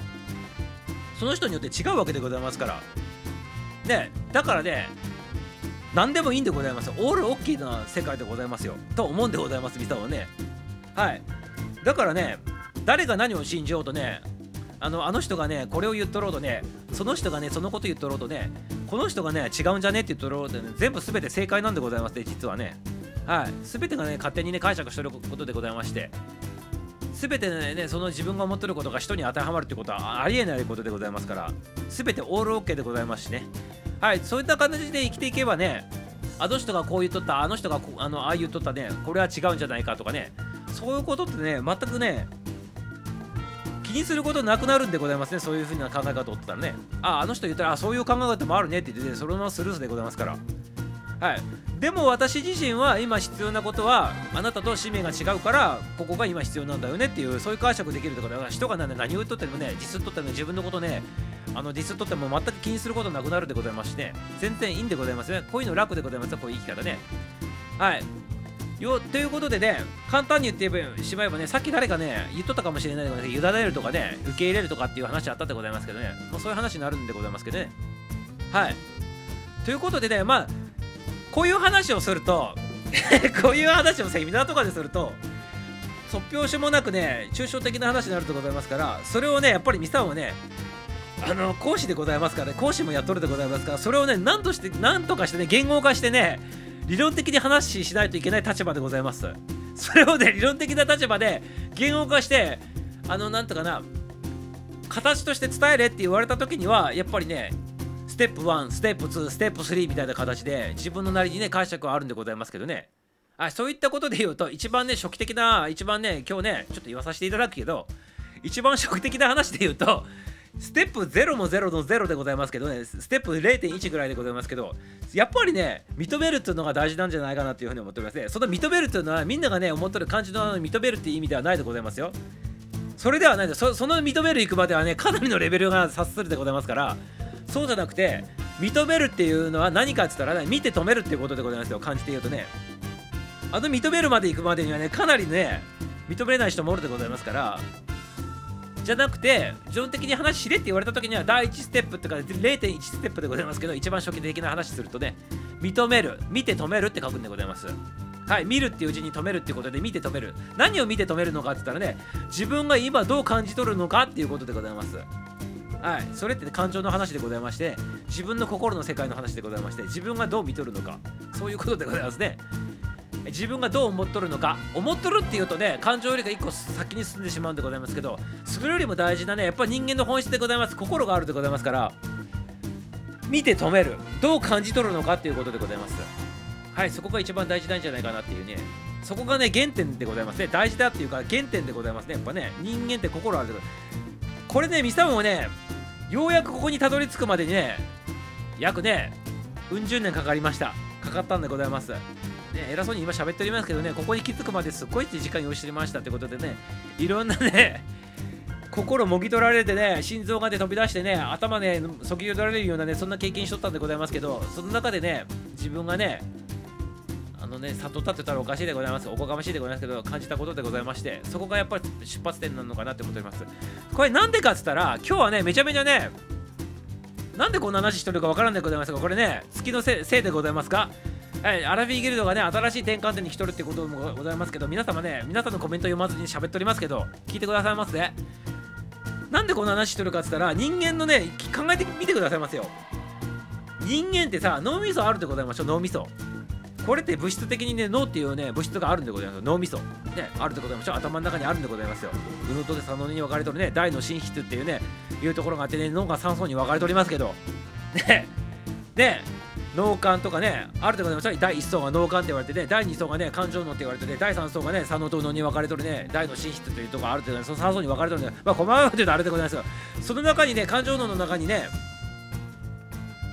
その人によって違うわけでございますからねだからね何でもいいんでございます。オールオッケーな世界でございますよ。と思うんでございますミサはね。はい。だからね誰が何を信じようとねあのあの人がねこれを言っとろうとねその人がねそのこと言っとろうとねこの人がね違うんじゃねって言っとろうとね全部全て正解なんでございますね実はね。はい、全てがね勝手にね解釈してることでございまして。全てねその自分が思ってることが人に当てはまるってことはありえないことでございますから全てオールオッケーでございますしね。はいそういった形で生きていけばねあの人がこう言っとったあの人があのああ言っとったねこれは違うんじゃないかとかねそういうことってね全くね気にすることなくなるんでございますねそういうふうな考え方をったらね。ああの人言ったらあそういう考え方もあるねって言って、ね、そのままスルースでございますから。はい。でも私自身は今必要なことはあなたと使命が違うからここが今必要なんだよねっていうそういう解釈できるところだから人が、何を言っとってもねディスっとっても自分のことねあのディスっとっても全く気にすることなくなるでございまして全然いいんでございますねこういうの楽でございますこういう生き方ね。はい。よということでね簡単に言ってしまえばねさっき誰かね言っとったかもしれないので委ねるとかね受け入れるとかっていう話あったでございますけどね。もうそういう話になるんでございますけどね。はい。ということでねまあこういう話をすると *laughs* こういう話をセミナーとかですると突拍子もなくね抽象的な話になるでございますからそれをねやっぱりミサオはねあの講師でございますから、ね、講師もやっとるでございますからそれをね何として何とかしてね言語化してね理論的に話しないといけない立場でございます。それをね理論的な立場で言語化してあのなんとかな形として伝えれって言われた時にはやっぱりねステップ1ステップ2ステップ3みたいな形で自分のなりにね解釈はあるんでございますけどね。あそういったことで言うと一番ね初期的な一番ね今日ねちょっと言わさせていただくけど一番初期的な話で言うとステップ0も0の0でございますけどねステップ0.1ぐらいでございますけどやっぱりね認めるっていうのが大事なんじゃないかなっていうふうに思っておりますね。その認めるっていうのはみんながね思ってる感じの認めるっていう意味ではないでございますよ。それではないでそその認める行くまではねかなりのレベルが察するでございますからそうじゃなくて認めるっていうのは何かって言ったら、ね、見て止めるっていうことでございますよ。感じて言うとね。あの認めるまで行くまでにはねかなりね認めれない人もおるでございますから。じゃなくて基本的に話しれって言われた時には第1ステップってか0.1ステップでございますけど一番初期的な話するとね認める見て止めるって書くんでございます。はい見るっていう字に止めるっていうことで見て止める。何を見て止めるのかって言ったらね自分が今どう感じ取るのかっていうことでございます。はい、それって感情の話でございまして自分の心の世界の話でございまして自分がどう見とるのかそういうことでございますね。自分がどう思っとるのか思っとるっていうとね感情よりが一個先に進んでしまうんでございますけどそれよりも大事なねやっぱ人間の本質でございます。心があるでございますから見て止める。どう感じ取るのかっていうことでございます。はいそこが一番大事なんじゃないかなっていうね。そこがね原点でございますね。大事だっていうか原点でございますね。やっぱね人間って心あるでこれねミサもねようやくここにたどり着くまでにね約ねうん十年かかりました。かかったんでございます。ね偉そうに今喋っておりますけどねここに気づくまですっごい時間用意してましたってことでねいろんなね *laughs* 心もぎ取られてね心臓がね飛び出してね頭ねそぎ取られるようなねそんな経験しとったんでございますけどその中でね自分がねのね悟ったってたらおかしいでございます。おこがましいでございますけど感じたことでございましてそこがやっぱり出発点なのかなって思っております。これなんでかっつったら今日はねめちゃめちゃねなんでこんな話してるかわからんでございますがこれね月のせいでございますか？はい、アラフィーギルドがね、新しい転換点に来とるってこともございますけど、皆様ね、皆さんのコメント読まずに喋っておりますけど、聞いてくださいますね。なんでこんな話してるかっつったら人間のね考えてみてくださいますよ。人間ってさ脳みそあるでございましょう脳みそ。これって物質的にね脳っていうね物質があるんでございます脳みそ。ねあるでございましょう頭の中にあるんでございますよ。右脳と左脳に分かれとるね大の心室っていうねいうところがあってね脳が3層に分かれておりますけど。ねね脳幹とかねあるでございます第1層が脳幹って言われてね第2層がね感情脳って言われてね第3層がね左脳と脳に分かれとるね大の心室というところがあるでございますその3層に分かれとるんでまあ細かく言うとあれでございますよ。その中にね感情脳の中にね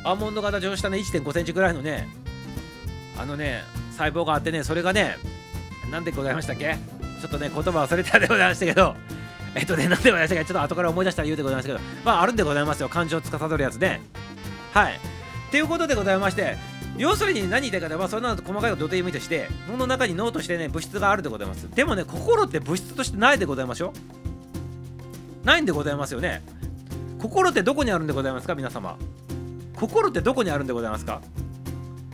アーモンド型上下ね1 5センチぐらいのねあのね細胞があってねそれがね何でございましたっけ？ちょっとね言葉忘れたでございましたけど *laughs* えっとね何でございましたっけ？ちょっと後から思い出したら言うでございますけどまああるんでございますよ。感情を司るやつね。はい。っていうことでございまして要するに何言いたいかではそんなの細かいことどうでいいとして脳の中に脳としてね物質があるでございます。でもね心って物質としてないでございましょないんでございますよね。心ってどこにあるんでございますか？皆様。心ってどこにあるんでございますか？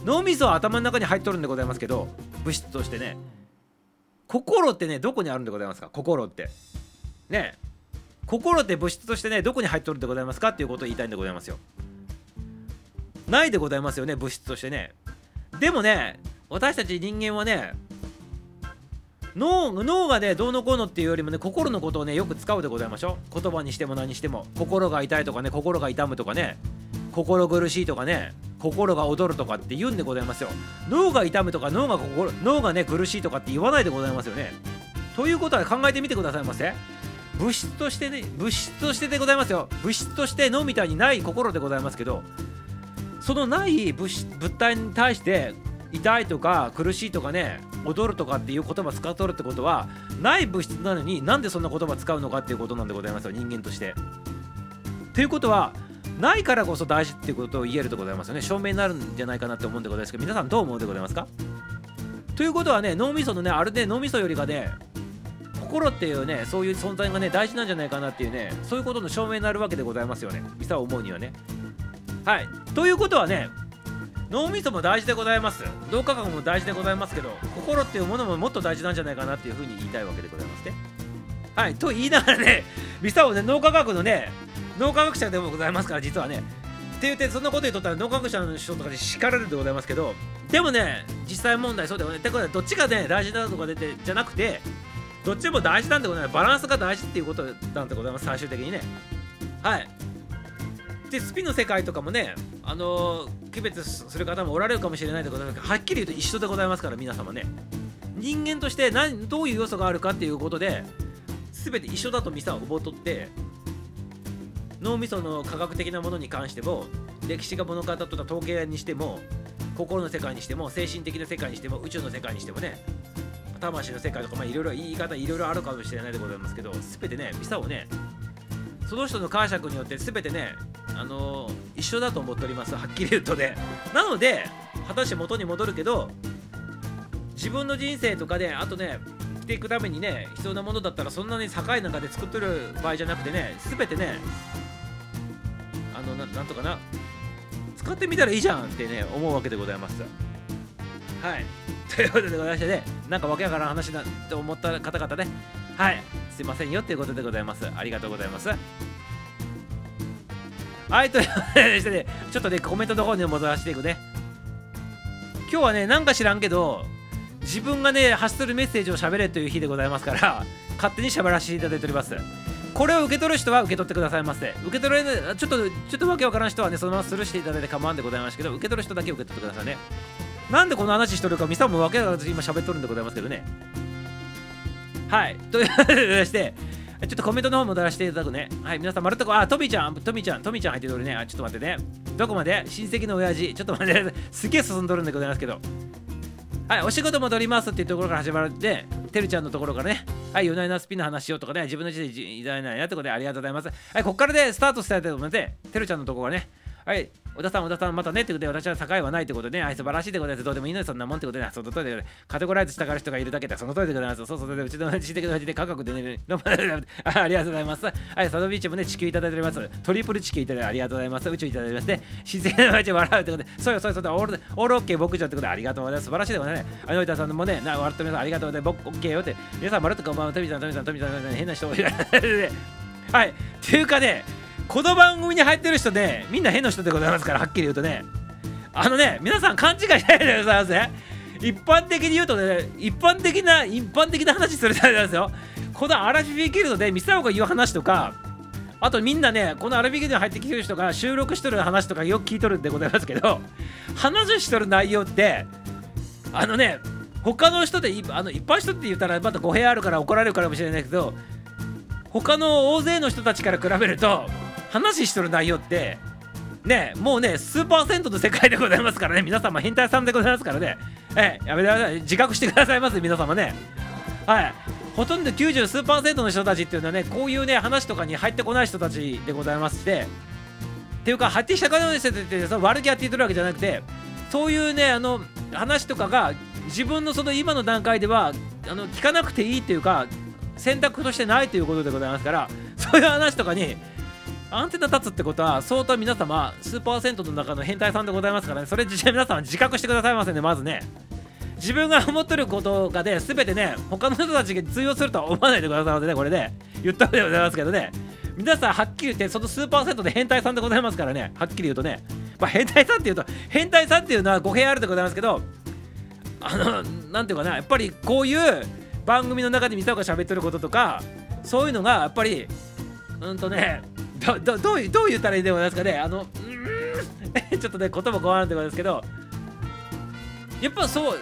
脳みそは頭の中に入っとるんでございますけど物質としてね心ってねどこにあるんでございますか？心って。ね心って物質としてねどこに入っとるんでございますか？っていうことを言いたいんでございますよ。ないでございますよね物質としてね。でもね私たち人間はね脳脳がねどうのこうのっていうよりもね心のことをねよく使うでございましょう。言葉にしても何にしても。心が痛いとかね心が痛むとかね。心苦しいとかね心が踊るとかって言うんでございますよ。脳が痛むとか脳が心脳がね苦しいとかって言わないでございますよね。ということは考えてみてくださいませ。物質としてね物質としてでございますよ。物質として脳みたいにない心でございますけどそのない物物体に対して痛いとか苦しいとかね踊るとかっていう言葉使っとるってことはない物質なのになんでそんな言葉使うのかっていうことなんでございますよ。人間として。ということはないからこそ大事ってことを言えるでございますよね。証明になるんじゃないかなって思うんでございますけど皆さんどう思うでございますか？ということはね脳みそのねあれで脳みそよりがね心っていうねそういう存在がね大事なんじゃないかなっていうねそういうことの証明になるわけでございますよね。ミサ思うにはね。はい。ということはね脳みそも大事でございます。脳科学も大事でございますけど心っていうものももっと大事なんじゃないかなっていうふうに言いたいわけでございますねはい。と言いながらねミサオね脳科学のね脳科学者でもございますから実はね。って言ってそんなこと言っとったら脳科学者の人とかで叱られるでございますけどでもね実際問題そうだよね。ってことはどっちがね大事だとか出てじゃなくてどっちも大事なんでございます。バランスが大事っていうことなんでございます最終的にね。はい。でスピの世界とかもねあのー、区別する方もおられるかもしれないでございますけどはっきり言うと一緒でございますから皆様ね。人間として何どういう要素があるかっていうことで全て一緒だとミサを覚えとって脳みその科学的なものに関しても歴史が物語った統計にしても心の世界にしても精神的な世界にしても宇宙の世界にしてもね魂の世界とかまあいろいろ言い方いろいろあるかもしれないでございますけど全てねミサをねその人の解釈によって全てねあのー、一緒だと思っております。はっきり言うとね。なので果たして元に戻るけど自分の人生とかであとね生きていくためにね必要なものだったらそんなに境中で作ってる場合じゃなくてね全てねのななんとかな。使ってみたらいいじゃんってね思うわけでございます。はい。*laughs* ということでございましてねなんかわけわからん話だと思った方々ね。はい。すいませんよっていうことでございます。ありがとうございます。はいということでしてねちょっとねコメントの方に戻らせていくね。今日はねなんか知らんけど自分がね発するメッセージを喋れという日でございますから勝手に喋らせていただいております。これを受け取る人は受け取ってくださいませ受け取れないちょっとちょっとわけわからん人はねそのままスルーしていただいて構わんでございますけど受け取る人だけ受け取ってくださいねなんでこの話しとるかミサもわけわからず今喋っとるんでございますけどねはいということでしてちょっとコメントの方も出らせていただくね。はい、皆さん、まるっとこ、あ、トミちゃん、トミちゃん、トミちゃん入ってるね。あ、ちょっと待ってね。どこまで？親戚の親父。ちょっと待って、すげえ進んどるんでございますけど。はい、お仕事戻りますっていうところから始まるんで、てるちゃんのところからね、はい、夜な夜なスピンの話しようとかね、自分の字でいただいないなってことでありがとうございます。はい、ここからでスタートしたいと思って、てるちゃんのところがね、はい、小田さん、小田さん、またねってことで、私は境はないってことでね、はい、素晴らしいってことで、どうでもいいのにそんなもんってことで、その通りで、カテゴライズしたがる人がいるだけで、その通りでございます。そうそう、うちの知的な味で価格でね、どうもありがとうございます。はい、サドビーチもね、地球いただいております。トリプル地球いただいてありがとうございます。宇宙いただいてまして、自然の街笑うってことで、そうよ、そうよ、そうよ、オールオールオッケー僕じゃってことで、ありがとうございます。素晴らしいでございますね。あの板さんもね、な笑ってます。ありがとうございます。僕、オッケーよって、皆さん、まるっとこんばんは、トミさん、トミさん、トミさん、変な人いはい、っていうかね、この番組に入ってる人ねみんな変な人でございますからはっきり言うとね。あのね皆さん勘違いしないでございますね一般的に言うとね一般的な一般的な話するじゃないですよ。このアラフィフィギルドでミサオが言う話とかあとみんなねこのアラフィギルドに入ってきてる人が収録しとる話とかよく聞いとるんでございますけど話しとる内容ってあのね他の人であの一般人って言ったらまた語弊あるから怒られるかもしれないけど他の大勢の人たちから比べると話しとる内容ってねもうね数パーセントの世界でございますからね皆様変態さんでございますからね。えやめてください。自覚してくださいます皆様ね。はい。ほとんど90数パーセントの人たちっていうのはねこういうね話とかに入ってこない人たちでございまして。っていうか入ってきた方の人ってその悪気あって言ってるわけじゃなくてそういうねあの話とかが自分のその今の段階ではあの聞かなくていいっていうか選択としてないということでございますからそういう話とかにアンテナ立つってことは相当皆様数パーセントの中の変態さんでございますからね。それ皆さん自覚してくださいませねまずね。自分が思ってることがね全てね他の人たちが通用するとは思わないでくださいませねこれで、ね、言ったわけでございますけどね。皆さんはっきり言ってその数パーセントで変態さんでございますからね。はっきり言うとね。まあ変態さんっていうと変態さんっていうのは語弊あるでございますけどあのなんていうかなやっぱりこういう番組の中でミサオが喋ってることとかそういうのがやっぱりうんとねどどどうどう言ったらいいでございますかね。あのうん。*laughs* ちょっとね言葉困るんでございますけど。やっぱそう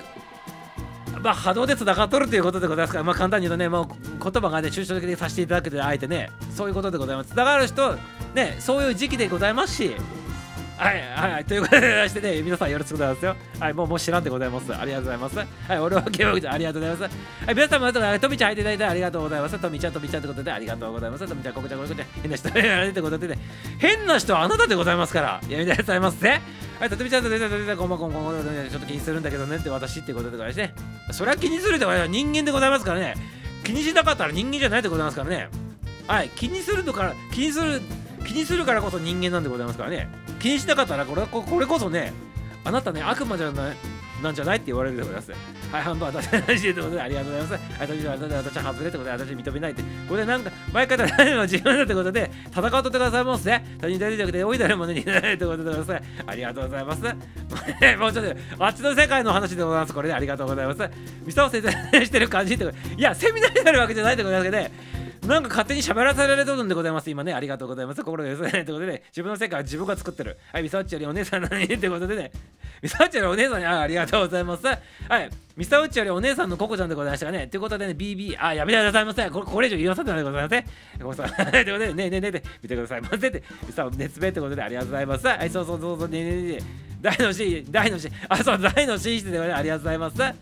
まあ波動でつながっとるということでございますから。まあ簡単に言うとねもう言葉がね抽象的にさせていただくとあえてね。そういうことでございます。つながる人ねそういう時期でございますしはいはいはいということでしてね皆さんよろしくございますよ。はいもうもう知らんでございます。ありがとうございます。はい俺はゲームありがとうございます。はい皆さんもとみちゃん入っていただいてありがとうございます。とみちゃんとみちゃんってことでありがとうございます。とみちゃんここちゃんここちゃん変な人やられてことでね変な人はあなたでございますから。やめてございますねはいとみちゃんとみちゃんとみちゃんこんばんこんばんこんちょっと気にするんだけどねって私ってことでございましてそれは気にするって人間でございますからね。気にしなかったら人間じゃないでございますからね。はい気にするとから気にする気にするからこそ人間なんでございますからね。気にしなかったらこれこれこそねあなたね悪魔じゃないなんじゃないって言われるでございます。はい、ハンバーガー私ということでありがとうございます。はい、私は私は外れってことで私認めないって。これなんか、前から何も自分だってことで戦うとってくださいますね。他人大事じゃなくて、おいだるものにならないってことでございます。ありがとうございます。もうちょっと、あっちの世界の話でございます。これでありがとうございます。ミサオ先生してる感じっていや、セミナーになるわけじゃないってことですけどね。なんか勝手に喋らされるんでございます。今ね、ありがとうございます。心ですね。ということで、自分の世界は自分が作ってる。はい、ミサオッチよりお姉さんなのにってことでね、ミサウチよりお姉さんにあありがとうございます。はい、ミサウチよりお姉さんのココちゃんでございましたがね。ということでね、BB、あ、やめてくださいませ。これこれ以上言わせてないでございません。ごめんなさい。ということで、ねえねえねえで、見てくださいませって、ミサウ熱弁ってことでありがとうございます。はい、そうそうそうそう、ねえねえねえ。大の C、大の C、あ、そう、大の C してでありがとうございます。あり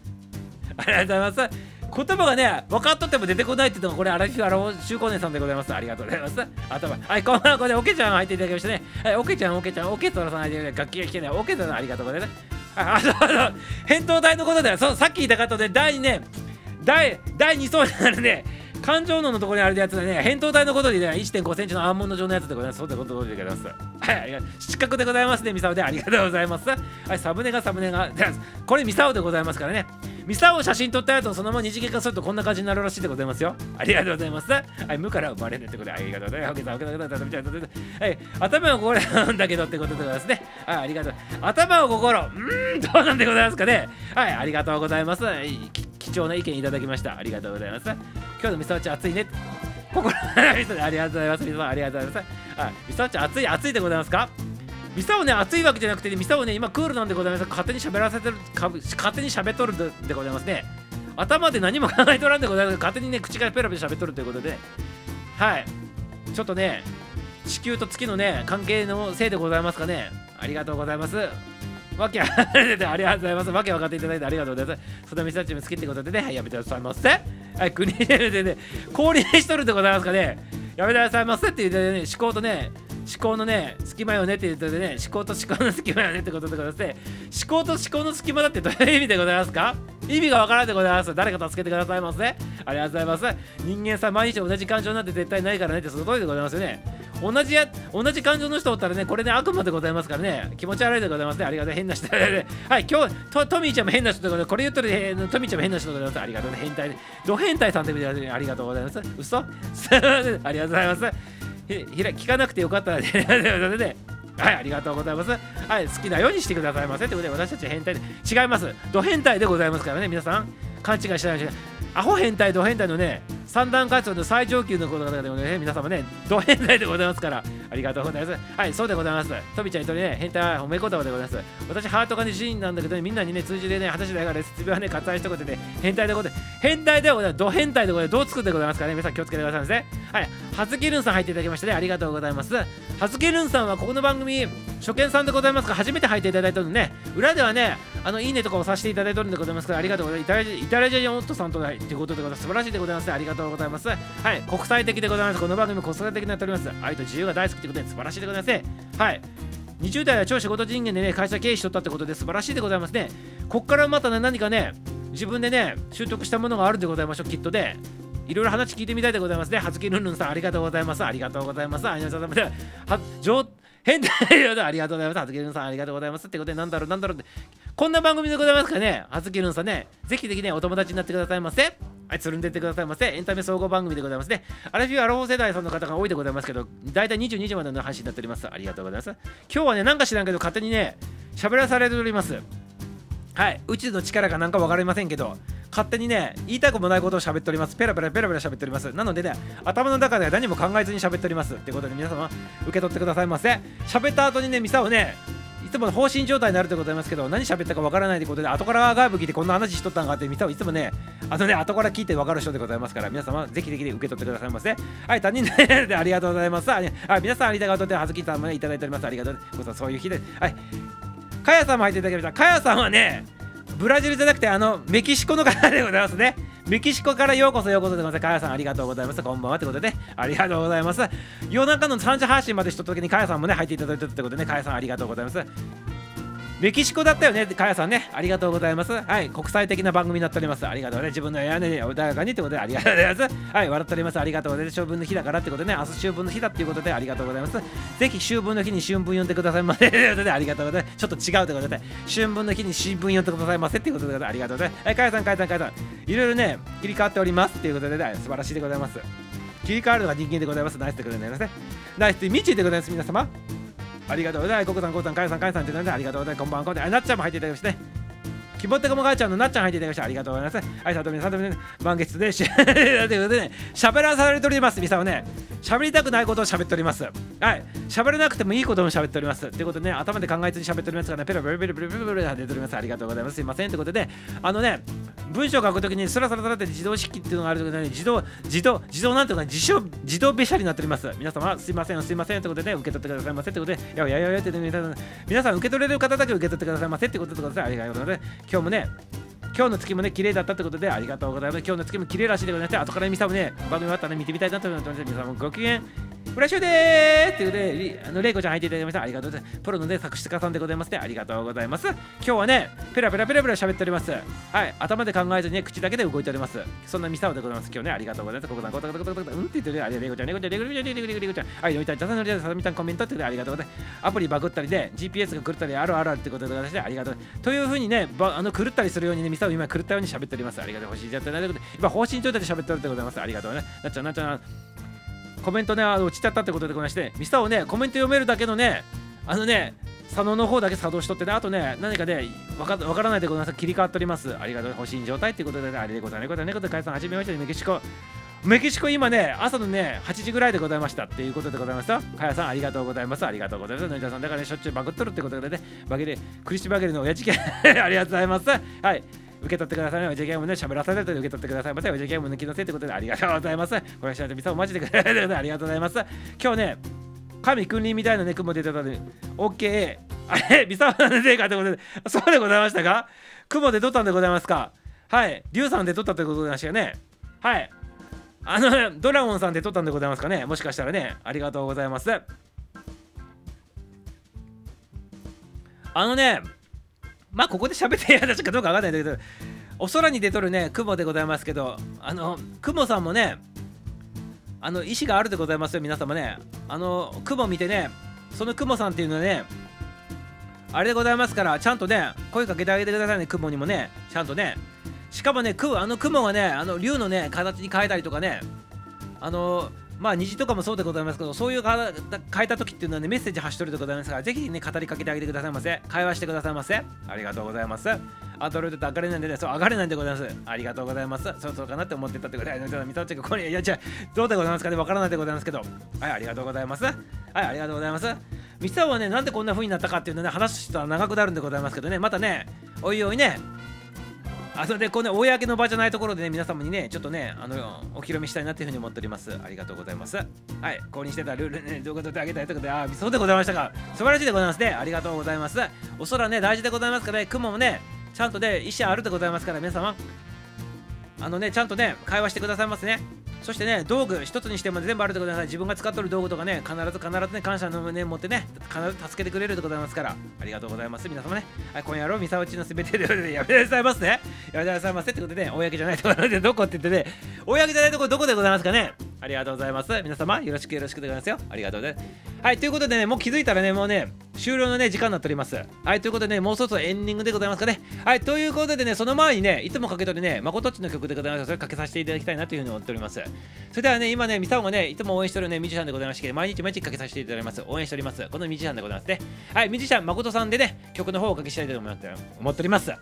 がとうございます。言葉がね分かっとっても出てこないっていうのがこれアラフィフアラ中高年さんでございますありがとうございます頭はいこんばんはこれオケちゃん入っていただきましたねはいオケちゃんオケちゃんオケトラさん入って楽器が来てねオケトラさんありがとうございますああそうそう返答台のことでそうさっき言った方で第2ね第第2層になるね感情脳のところにあるやつでね、扁桃体のことでね、1.5センチのアーモンド状のやつでございます。そうでございます。はい、失格でございますね、ミサオで。ありがとうございます。はい、サムネがサムネが、これミサオでございますからね。ミサを写真撮ったやつをそのまま二次元化するとこんな感じになるらしいでございますよ。ありがとうございます。はい、無から生まれるってことで、ありがとうございます。はい、頭を心なんだけどってことでございますね。はい、ありがとう。頭を心、うーん、どうなんでございますかね。はい、ありがとうございます。貴重な意見いただきました。ありがとうございます。今日のミサオちゃん暑いね。心ありがとうございます。ミサオありがとうございます。はい、ミサオちゃん暑い、暑いでございますか？ミサオね、暑いわけじゃなくて、ミサオね、今クールなんでございます。勝手に喋らせてる、勝手に喋っとるでございますね。頭で何も考えとらんでございます。勝手にね、口からペラペラ喋っとるということで、はい。ちょっとね、地球と月のね、関係のせいでございますかね。ありがとうございます。わけありがとうございます。わけ分かっていただいてありがとうございます。そのミサチも好きってことでね、はい、やめてくださいませ。はい、国でね、氷にしとるでございますかね。やめてくださいませって言ってね、思考とね、思考のね隙間よねって言ってね思考と思考の隙間よねってことでございまして思考と思考の隙間だってどういう意味でございますか？意味がわからんでございます。誰か助けてくださいませありがとうございます。人間さ毎日同じ感情なんて絶対ないからねってその通りでございますよね。同じや同じ感情の人おったらねこれね悪魔でございますからね。気持ち悪いでございますね。ありがとう。変な人はい今日トミーちゃんも変な人でございます。これ言っとる、えー、トミーちゃんも変な人でございます。ありがとうね。変態ド変態さんって見てありがとうございます。嘘？*laughs* ありがとうございます。ひら聞かなくてよかったらね *laughs* はい、ありがとうございます。はい、好きなようにしてくださいませ。ということで、私たち変態で、違います。ド変態でございますからね、皆さん、勘違いしないでください。アホ変態、ド変態のね、三段活動の最上級のことでもね、皆様ね、ド変態でございますから、ありがとうございます。はい、そうでございます。とびちゃんとね、変態褒め言葉でございます。私、ハートがね、人なんだけど、ね、みんなにね、通じてね、果たしながら、説明はね、割愛一言で、ね、変態でございます。変態でございます。ド変態でございます。どう作ってございますからね、皆さん気をつけてくださいませ。はい、はずきるんさん入っていただきましてね、ありがとうございます。はずきるんさんは、ここの番組、初見さんでございますが、初めて入っていただいたのでね、裏ではね、あの、いいねとかをさせていただいてるんでございますから、ありがとうございます。イタリアジャオットさんと、ということでございます。素晴らしいでございます。ありがとうございます。はい、国際的でございます。この番組国際的になっております。愛と自由が大好きということで素晴らしいでございます。はい。20代は超仕事人間でね、会社経営しとったってことで素晴らしいでございますね。こっからまたね、何かね、自分でね、習得したものがあるでございましょう、きっとで。いろいろ話聞いてみたいでございますね。はずきぬんぬんさん、ありがとうございます。ありがとうございます。ありがとうございます。は上変態ありがとうございます。はずきぬんさん、ありがとうございます。ってことで、なんだろう、なんだろうって。こんな番組でございますかね、はずきぬんさんね、ぜひぜひね、お友達になってくださいませ。はい、つるんでってくださいませ。エンタメ総合番組でございますね。アラフィフアラフォー世代さんの方が多いでございますけど、だいたい22時までの配信になっております。ありがとうございます。今日はね、なんか知らんけど、勝手にね、喋らされております。はい、宇宙の力かなんか分かりませんけど、勝手にね、言いたくもないことを喋っております。ペラペラペラペラ喋っております。なのでね、頭の中では何も考えずに喋っております。ってことで皆様、受け取ってくださいませ。喋った後にね、ミサをね、いつも放心状態になるでございますけど何喋ったかわからないということで後から外部聞いてこんな話しとったんかって見たいつもねあのね後から聞いてわかる人でございますから皆様ぜひぜひ受け取ってくださいませはい他人でありがとうございますはい皆さんありがとうございますはずきさんもねいただいておりますありがとうございますそういう日ではいかやさんも入っていただきましたかやさんはねブラジルじゃなくてあのメキシコの方でございますねメキシコからようこそようこそでございます。かやさんありがとうございます。こんばんはってことで、ね、ありがとうございます。夜中の3時配信までしとった時にかやさんもね、入っていただいたってことでね、かやさんありがとうございます。メキシコだったよね、かやさんね。ありがとうございます。はい、国際的な番組になっております。ありがとうね。自分の屋根で穏やかにってことでありがとうございます。はい、笑っております。ありがとうございます。秋分の日だからってことでね、明日秋分の日だっていうことでありがとうございます。ぜひ秋分の日に春分読んでくださいませ。ということでありがとうございます。ちょっと違うということで、春分の日に新聞読んでくださいませっていうことでありがとうございます。はい、かやさん、かやさん、かやさん。いろいろね、切り替わっておりますっていうことで、ね、素晴らしいでございます。切り替わるのが人間でございます。ナイスでございますね。ナイスで、みちでございます、皆様。ありがとうございます。ココさん、ココさん、かやさん、かやさんってなんでありがとうございます。こんばんは、こんばんは。なっちゃんも入っていただきましてね。希望ってかも母ちゃんのなっちゃん入っていただきましてありがとうございます。はい、さとみさとみ満月でし、*laughs* ということでね、喋らされております、みさはね。喋りたくないことを喋っております。はい、喋らなくてもいいことも喋っております。ということでね、頭で考えずに喋っておりますからね、ペロペロペロペロペロペロ出ております。ありがとうございます。すいません。ということで、あのね、文章を書くときにスラスラスラって自動式っていうのがあるときに、自動、自動、自動なんていうか、自動、自動べしゃりになっております。皆様、すいません、すいません。ということで、ね、受け取ってくださいませ。ということで、いやいやいやいやって、皆さん受け取れる方だけ受け取ってくださいませ。ってことでございます。ありがとうございます。今日もね、今日の月もね、綺麗だったってことで、ありがとうございます。今日の月も綺麗らしいでございまして、後から見さもね、番組終わったら、ね、見てみたいなと思います。皆さんもごきげん浦修でーすということで、あの、れいこちゃん入っていただきました。ありがとうございます。プロのね、作詞家さんでございますね。ありがとうございます。今日はね、ペラペラペラペラ喋っております。はい、頭で考えずにね、口だけで動いております。そんなミサオでございます。今日ね、ありがとうございます。ここだ、ここだ、ここだ、ここだ、うんって言ってね、あれ、れいこちゃん、れいこちゃん、れいこちゃん、れいこちゃん、れいこちゃん、れいこちゃん、はい、のりたい、たさのりたい、さみたんコメントってありがとうございます。アプリバグったりで、GPS が狂ったり、あるあるあるってことでございまして、ありがとう。というふうにね、ばあの狂ったりするようにね、ミサオ今狂ったように喋っております。ありがとう。星じゃってないということで、今、方針状態で喋っておるでございます。ありがとうね。なっちゃん、なっちゃん。コメントね、あの落ちちゃったってことでございまして、ミサオね、コメント読めるだけのね、あのね、佐野の方だけ作動しとってね、あとね、何かね、わかからないでございます。切り替わっております。ありがとう。欲しい状態ってことでね、あれでございます。ね、ことで、解散始めましたね、メキシコ。メキシコ今ね、朝のね、8時ぐらいでございましたっていうことでございますよ。かやさん、ありがとうございます。ありがとうございます。のりさん、だからね、しょっちゅうバグっとるってことでね、バゲで、クリスバゲルの親父家、*laughs* ありがとうございます。はい。受け取ってくださいね。おじゲームね、喋らされて受け取ってくださいませ。おじゲーム抜きのせいということでありがとうございます。これしないとミサをマジでくれてありがとうございます。今日ね、神君臨みたいなね、雲出てたので、OK。あれ、ミサなんでかってことで、そうでございましたか？雲で撮ったんでございますか？はい。リュウさんで撮ったということでましたよね。はい。あの、ドラゴンさんで撮ったんでございますかね？もしかしたらね、ありがとうございます。あのね、まあここで喋ってやったかどうかわかんないんだけどお空に出とるね雲でございますけどあの雲さんもねあの意志があるでございますよ皆様ね。あの雲見てねその雲さんっていうのはねあれでございますからちゃんとね声かけてあげてくださいね雲にもねちゃんとね。しかもねあの雲がねあの竜のね形に変えたりとかねあのまあ虹とかもそうでございますけどそういう変えた時っていうのはねメッセージ発しとるでございますからぜひね語りかけてあげてくださいませ。会話してくださいませ。ありがとうございます。アドロイドと上がれないんでねそう上がれないんでございます。ありがとうございます。そうそうかなって思ってたってぐらい。の見たちがこれいやじゃどうでございますかね？わからないでございますけど。はいありがとうございます。はいありがとうございます。ミサはねなんでこんな風になったかっていうのね話したら長くなるんでございますけどね。またねおいおいねあそれでこの公の場じゃないところでね皆様にねちょっとねあのお披露目したいなというふうに思っております。ありがとうございます。はい購入してたルールね動画撮ってあげたいということであそうでございましたか。素晴らしいでございますね。ありがとうございます。お空ね大事でございますからね雲もねちゃんとね意思あるでございますから皆様。あのねちゃんとね会話してくださいますね。そしてね、道具一つにしても全部あるでございます。自分が使っとる道具とかね、必ず必ずね、感謝の胸を持ってね、必ず助けてくれるでございますから、ありがとうございます。皆様ね、はい、今夜のミサオチのすべてでやめてくださいますね。やめてくださいませってことでね、公じゃないところでどこって言ってね、公じゃないところどこでございますかね。ありがとうございます。皆様、よろしくよろしくでございますよ。ありがとうございます。はい、ということでね、もう気づいたらね、もうね、終了のね、時間になっております。はい、ということでね、もうそろそろエンディングでございますかね。はい、ということでね、その前にね、いつもかけとるね、まことっちの曲でございますそれかけさせていただきたいなというふうに思っております。それではね、今ね、ミサオがね、いつも応援してるね、ミュージシャンでございまして、毎日毎日かけさせていただきます。応援しております。このミュージシャンでございますね。はい、ミュージシャン、誠さんでね、曲の方をおかけしたいと思って思っております。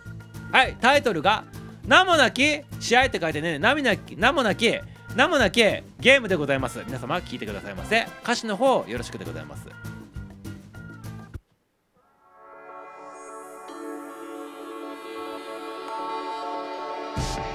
はい、タイトルが、名もなき試合って書いてね、涙なき、名もなき、名もなきゲームでございます。皆様、聴いてくださいませ。歌詞の方、よろしくでございます。you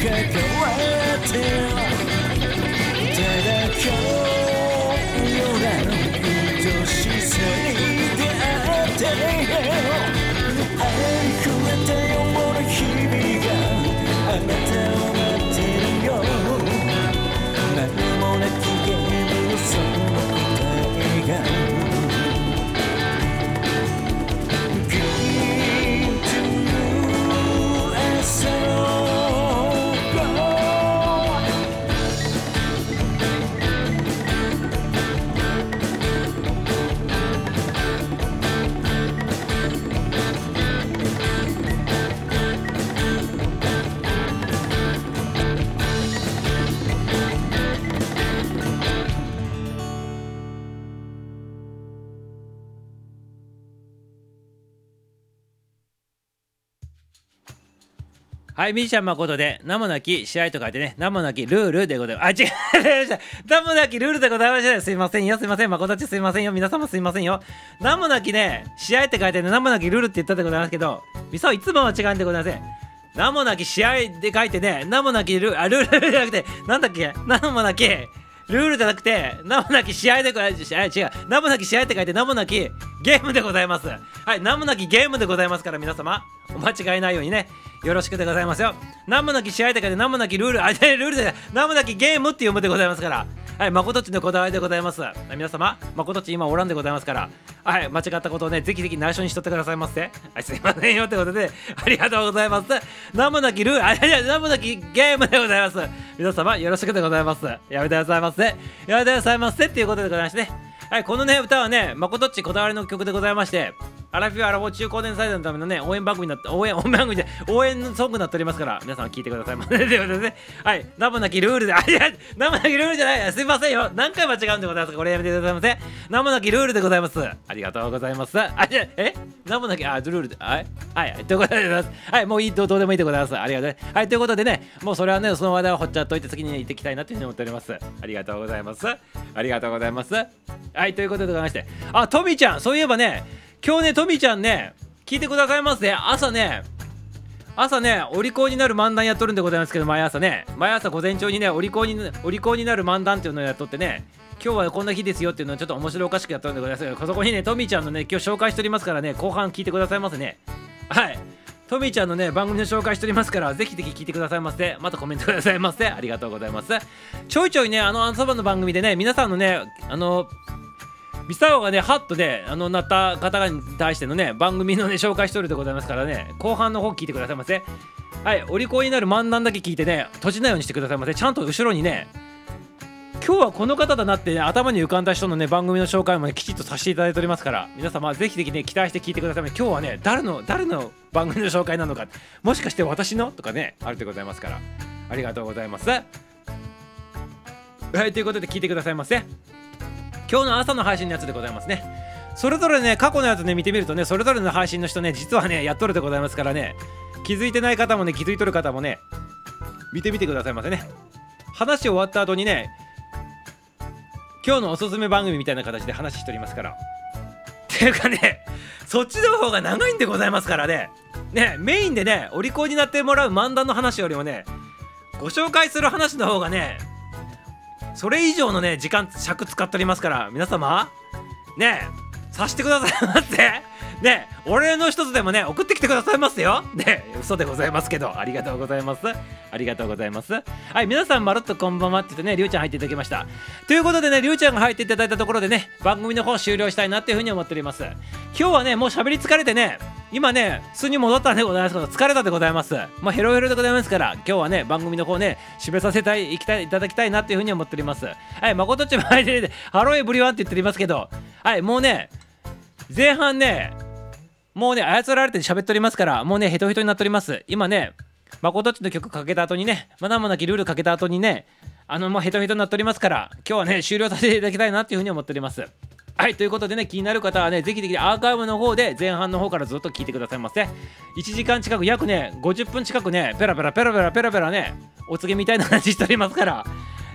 関わってただ今はい、ミーシャン誠で、名もなき試合と書いてね、名もなきルールでございます。あ、違う、名もなきルールでございました。すいませんよ、すいません、誠ちすいませんよ、皆様すいませんよ。名もなきね、試合って書いてね、名もなきルールって言ったでございますけど、ミサオいつもは違うんでございません。名もなき試合で書いてね、名もなきルール、あ、ルールじゃなくて、なんだっけ、名もなき、ルールじゃなくて、名もなき試合でございます。あ違う、名もなき試合って書いて、名もなきゲームでございます。はい、名もなきゲームでございますから、皆様、お間違いないようにね、よろしくでございますよ。名もなき試合って書いて、名もなきルール、あ、で *laughs* ルールで、名もなきゲームって読むでございますから、はい、誠っちのこだわりでございます。皆様、誠っち今おらんでございますから、はい、間違ったことをね、ぜひぜひ内緒にしとってくださいませ。はい、すいませんよってことで、ありがとうございます。名もなきルール、あ、いやいや、名もなきゲームでございます。皆様、よろしくでございます。やめてくださいませ。やめてくださいませっていうことでございましてね。はい、このね、歌はね、誠っちこだわりの曲でございまして、アラフィフアラフォー中高年サイドのためのね、応援番組になって、応援、*laughs* 応援番組で、応援ソングになっておりますから、皆さん聞いてください *laughs* ませ。ということでね、はい、名もなきルールで、*laughs* あ、いや、名もなきルールじゃない、すいませんよ。何回間違うんでございますかこれやめてくださいませ。名もなきルールでございます。ありがとうございます。あ、いや、え？名もなき、あ、ルールで、はい、はい、ということでございます。はい、もういい、どうでもいいでございます。ありがとうね。はい、ということでね、もうそれはね、その話題をほっちゃっといて、次に行っていきたいなというふうに思っております。ありがとうございます。ありがとうございます。はい、ということでございまして、あ、トミちゃん、そういえばね、今日ね、トミーちゃんね、聞いてくださいますね。朝ね、朝ね、お利口になる漫談やっとるんでございますけど、毎朝ね、毎朝午前中にね、お利口にお利口になる漫談っていうのをやっとってね、今日はこんな日ですよっていうのをちょっと面白おかしくやっとるんでございますけど、そこにね、トミーちゃんのね、今日紹介しておりますからね、後半聞いてくださいますね。はい。トミーちゃんのね、番組の紹介しておりますから、ぜひぜひ聞いてくださいませ。またコメントくださいませ。ありがとうございます。ちょいちょいね、あの、あのそばの番組でね、皆さんのね、あの、ミサオがね、ハッとね、あの、なった方に対してのね、番組のね、紹介しとるでございますからね、後半の方聞いてくださいませ。はい、お利口になる漫談だけ聞いてね、閉じないようにしてくださいませ。ちゃんと後ろにね、今日はこの方だなって、ね、頭に浮かんだ人のね、番組の紹介もね、きちっとさせていただいておりますから、皆様、ぜひぜひね、期待して聞いてくださいませ。今日はね、誰の、誰の番組の紹介なのか、もしかして私の？とかね、あるでございますから、ありがとうございます。はい、ということで聞いてくださいませ。今日の朝の配信のやつでございますね。それぞれね、過去のやつね、見てみるとね、それぞれの配信の人ね、実はね、やっとるでございますからね、気づいてない方もね、気づいとる方もね、見てみてくださいませね。話終わった後にね、今日のおすすめ番組みたいな形で話しておりますから。っていうかね、そっちの方が長いんでございますからね。ね、メインでね、お利口になってもらう漫談の話よりもね、ご紹介する話の方がね、それ以上のね、時間、尺使っておりますから、皆様、ねえ、さしてくださいませ。ねえ、俺の一つでもね、送ってきてくださいますよ。ね、嘘でございますけど、ありがとうございます。ありがとうございます。はい、皆さん、まるっとこんばんはって言ってね、りゅうちゃん入っていただきました。ということでね、りゅうちゃんが入っていただいたところでね、番組の方終了したいなっていうふうに思っております。今日はね、もう喋り疲れてね、今ね、巣に戻ったんでございますけど、疲れたでございます。まあ、ヘロヘロでございますから、今日はね、番組の方ね、締めさせたい、いきたい、いただきたいなっていうふうに思っております。はい、誠っちも入って、 Hello everyone って言っておりますけど、はい、もうね、前半ね、もうね、操られて喋っておりますから、もうね、ヘトヘトになっております。今ね、誠っちの曲かけた後にね、まだまだきルールかけた後にね、あの、もうヘトヘトになっておりますから、今日はね、終了させていただきたいなっていうふうに思っております。はい、ということでね、気になる方はね、ぜひぜひアーカイブの方で前半の方からずっと聞いてくださいませ。1時間近く、約ね、50分近くね、ペラペラペラペラペラペラね、お告げみたいな話しておりますから、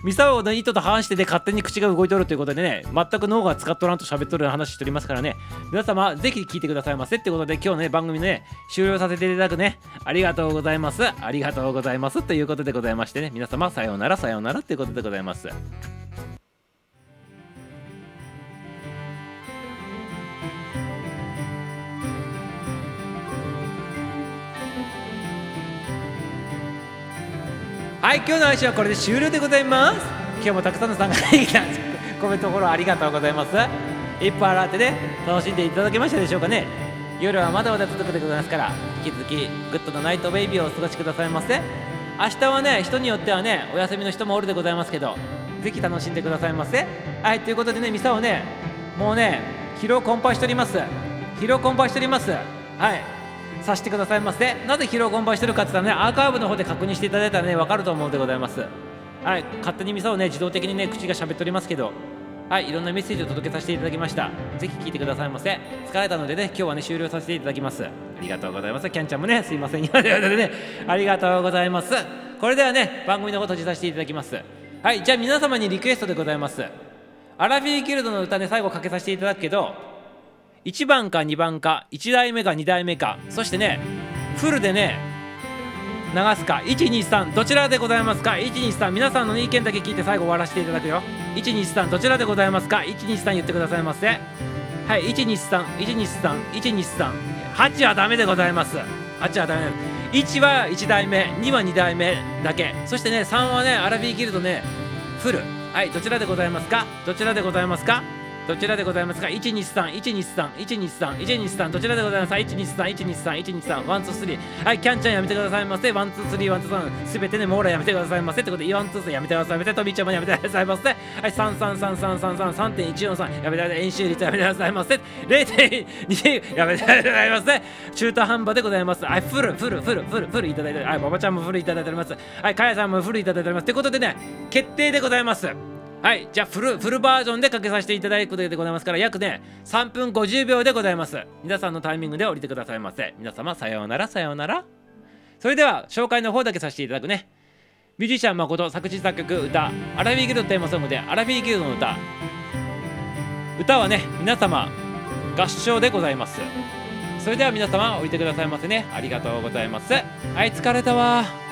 ミサオの意図と反してで勝手に口が動いとるということでね全く脳が使っとらんと喋っとる話しておりますからね。皆様ぜひ聞いてくださいませ。ってことで今日ね番組ね終了させていただくね。ありがとうございます。ありがとうございます。ということでございましてね。皆様さようならさようならということでございます。はい今日の配信はこれで終了でございます。今日もたくさんの参加できたコメントフォローありがとうございます。一歩洗ってね楽しんでいただけましたでしょうかね。夜はまだまだ続くでございますから引き続き good な night baby をお過ごしくださいませ。明日はね人によってはねお休みの人もおるでございますけどぜひ楽しんでくださいませ。はいということでねミサオねもうね疲労困憊しております。疲労困憊しております。はい。させてくださいませ。なぜ疲労困憊してるかって言ったらねアーカイブの方で確認していただいたらね分かると思うでございます。はい勝手にミサをね自動的にね口が喋っておりますけど。はいいろんなメッセージを届けさせていただきました。ぜひ聞いてくださいませ。疲れたのでね今日はね終了させていただきます。ありがとうございます。キャンちゃんもねすいません。今でね。ありがとうございます。これではね番組の方閉じさせていただきます。はいじゃあ皆様にリクエストでございます。アラフィーギルドの歌ね最後かけさせていただくけど1番か2番か1代目か2代目か。そしてねフルでね流すか。123どちらでございますか？123皆さんの意見だけ聞いて最後終わらせていただくよ。123どちらでございますか？123言ってくださいませ。はい1231231238はダメでございます。8はダメ。1は1代目2は2代目だけ。そしてね3はねアラビーギルドねフル。はいどちらでございますか？どちらでございますか？どちらでございますか ?123,123,123,123 どちらでございますか ?123,123,123 ワンツースリー。はいキャンちゃんやめてくださいませ。ワンツースリーワンツーサンすべてねモーラやめてくださいませ。ってことでワンツースリーやめてくださいませ。トビーちゃんもやめてくださいませ。はい33333.143やめてください。演習率やめてくださいませ。0.2やめてくださいませ。中途半端でございます。はいフルフルフルフルフルいただいてはい馬場ちゃんもフルいただいております。はいかやさんもフルいただいております。ってことでね決定でございます。はいじゃあフルフルバージョンでかけさせていただくことでございますから約ね3分50秒でございます。皆さんのタイミングで降りてくださいませ。皆様さようならさようなら。それでは紹介の方だけさせていただくね。ミュージシャン誠作詞作曲歌アラビーギルドテーマソングでアラビーギルドの歌。歌はね皆様合唱でございます。それでは皆様降りてくださいませね。ありがとうございます。はい疲れたわ。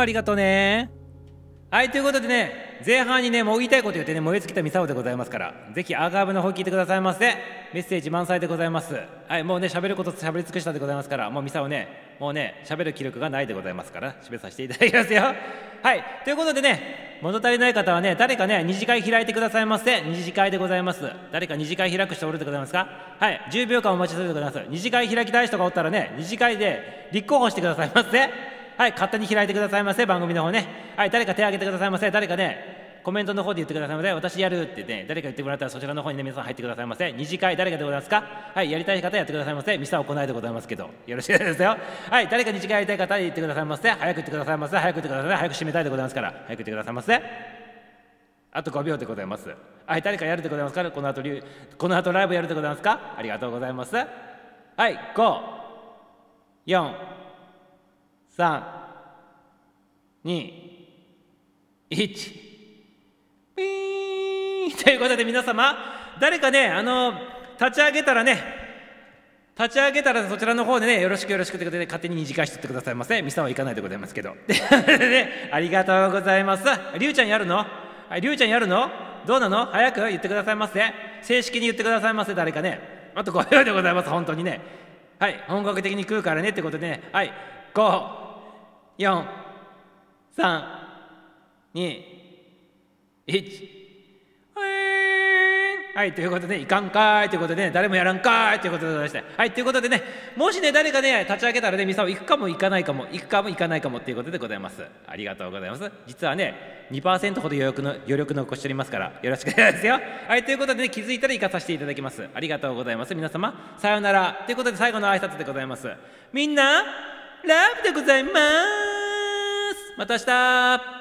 ありがとうね。はいということでね前半にねもう言いたいこと言ってね燃え尽きたミサオでございますからぜひアーカイブの方聞いてくださいませ。メッセージ満載でございます。はいもうね喋ること喋り尽くしたでございますからもうミサオねもうね喋る気力がないでございますから締めさせていただきますよ。はいということでね物足りない方はね誰かね二次会開いてくださいませ。二次会でございます。誰か二次会開く人おるでございますか？はい10秒間お待ちするでございます二次会開きたい人がおったらね二次会で立候補してくださいませ。はい、勝手に開いてくださいませ、番組の方ね。はい、誰か手挙げてくださいませ、誰かね、コメントの方で言ってくださいませ、私やるってね、誰か言ってもらったらそちらの方にね、皆さん入ってくださいませ。二次会、誰かでございますか？はい、やりたい方やってくださいませ。ミサ行いでございますけど、よろしいですよ。はい、誰か二次会やりたい方言ってくださいませ。早く言ってくださいませ。早く言ってください。早く締めたいでございますから、早く言ってくださいませ。あと5秒でございます。はい、誰かやるでございますからこの後リュこの後ライブやるでございますか？ありがとうございます。はい、5、4、3、2、1。ピーンということで皆様、誰かね、あの、立ち上げたらね、立ち上げたらそちらの方でね、よろしくよろしくということで、勝手に二次会しとってくださいませ。ミサは行かないでございますけど。*laughs* ね、ありがとうございます。りゅうちゃんやるの、りゅうちゃんやるの？どうなの？早く言ってくださいませ。正式に言ってくださいませ、誰かね。あと5秒でございます、本当にね。はい、本格的に食うからねってことでね。はい、5、4、3、2、1。はい、ということで、いかんかいということでね、誰もやらんかいということでございまして。はい、ということでね、もしね、誰かね、立ち上げたらね、ミサオ行くかも行かないかも、行くかも行かないかもっていうことでございます。ありがとうございます。実はね、2%ほど余力の余力残しておりますから、よろしくお願いしますよ。はい、ということでね、気づいたら行かさせていただきます。ありがとうございます。皆様、さようなら。ということで、最後の挨拶でございます。みんな、ラブでございます。また明日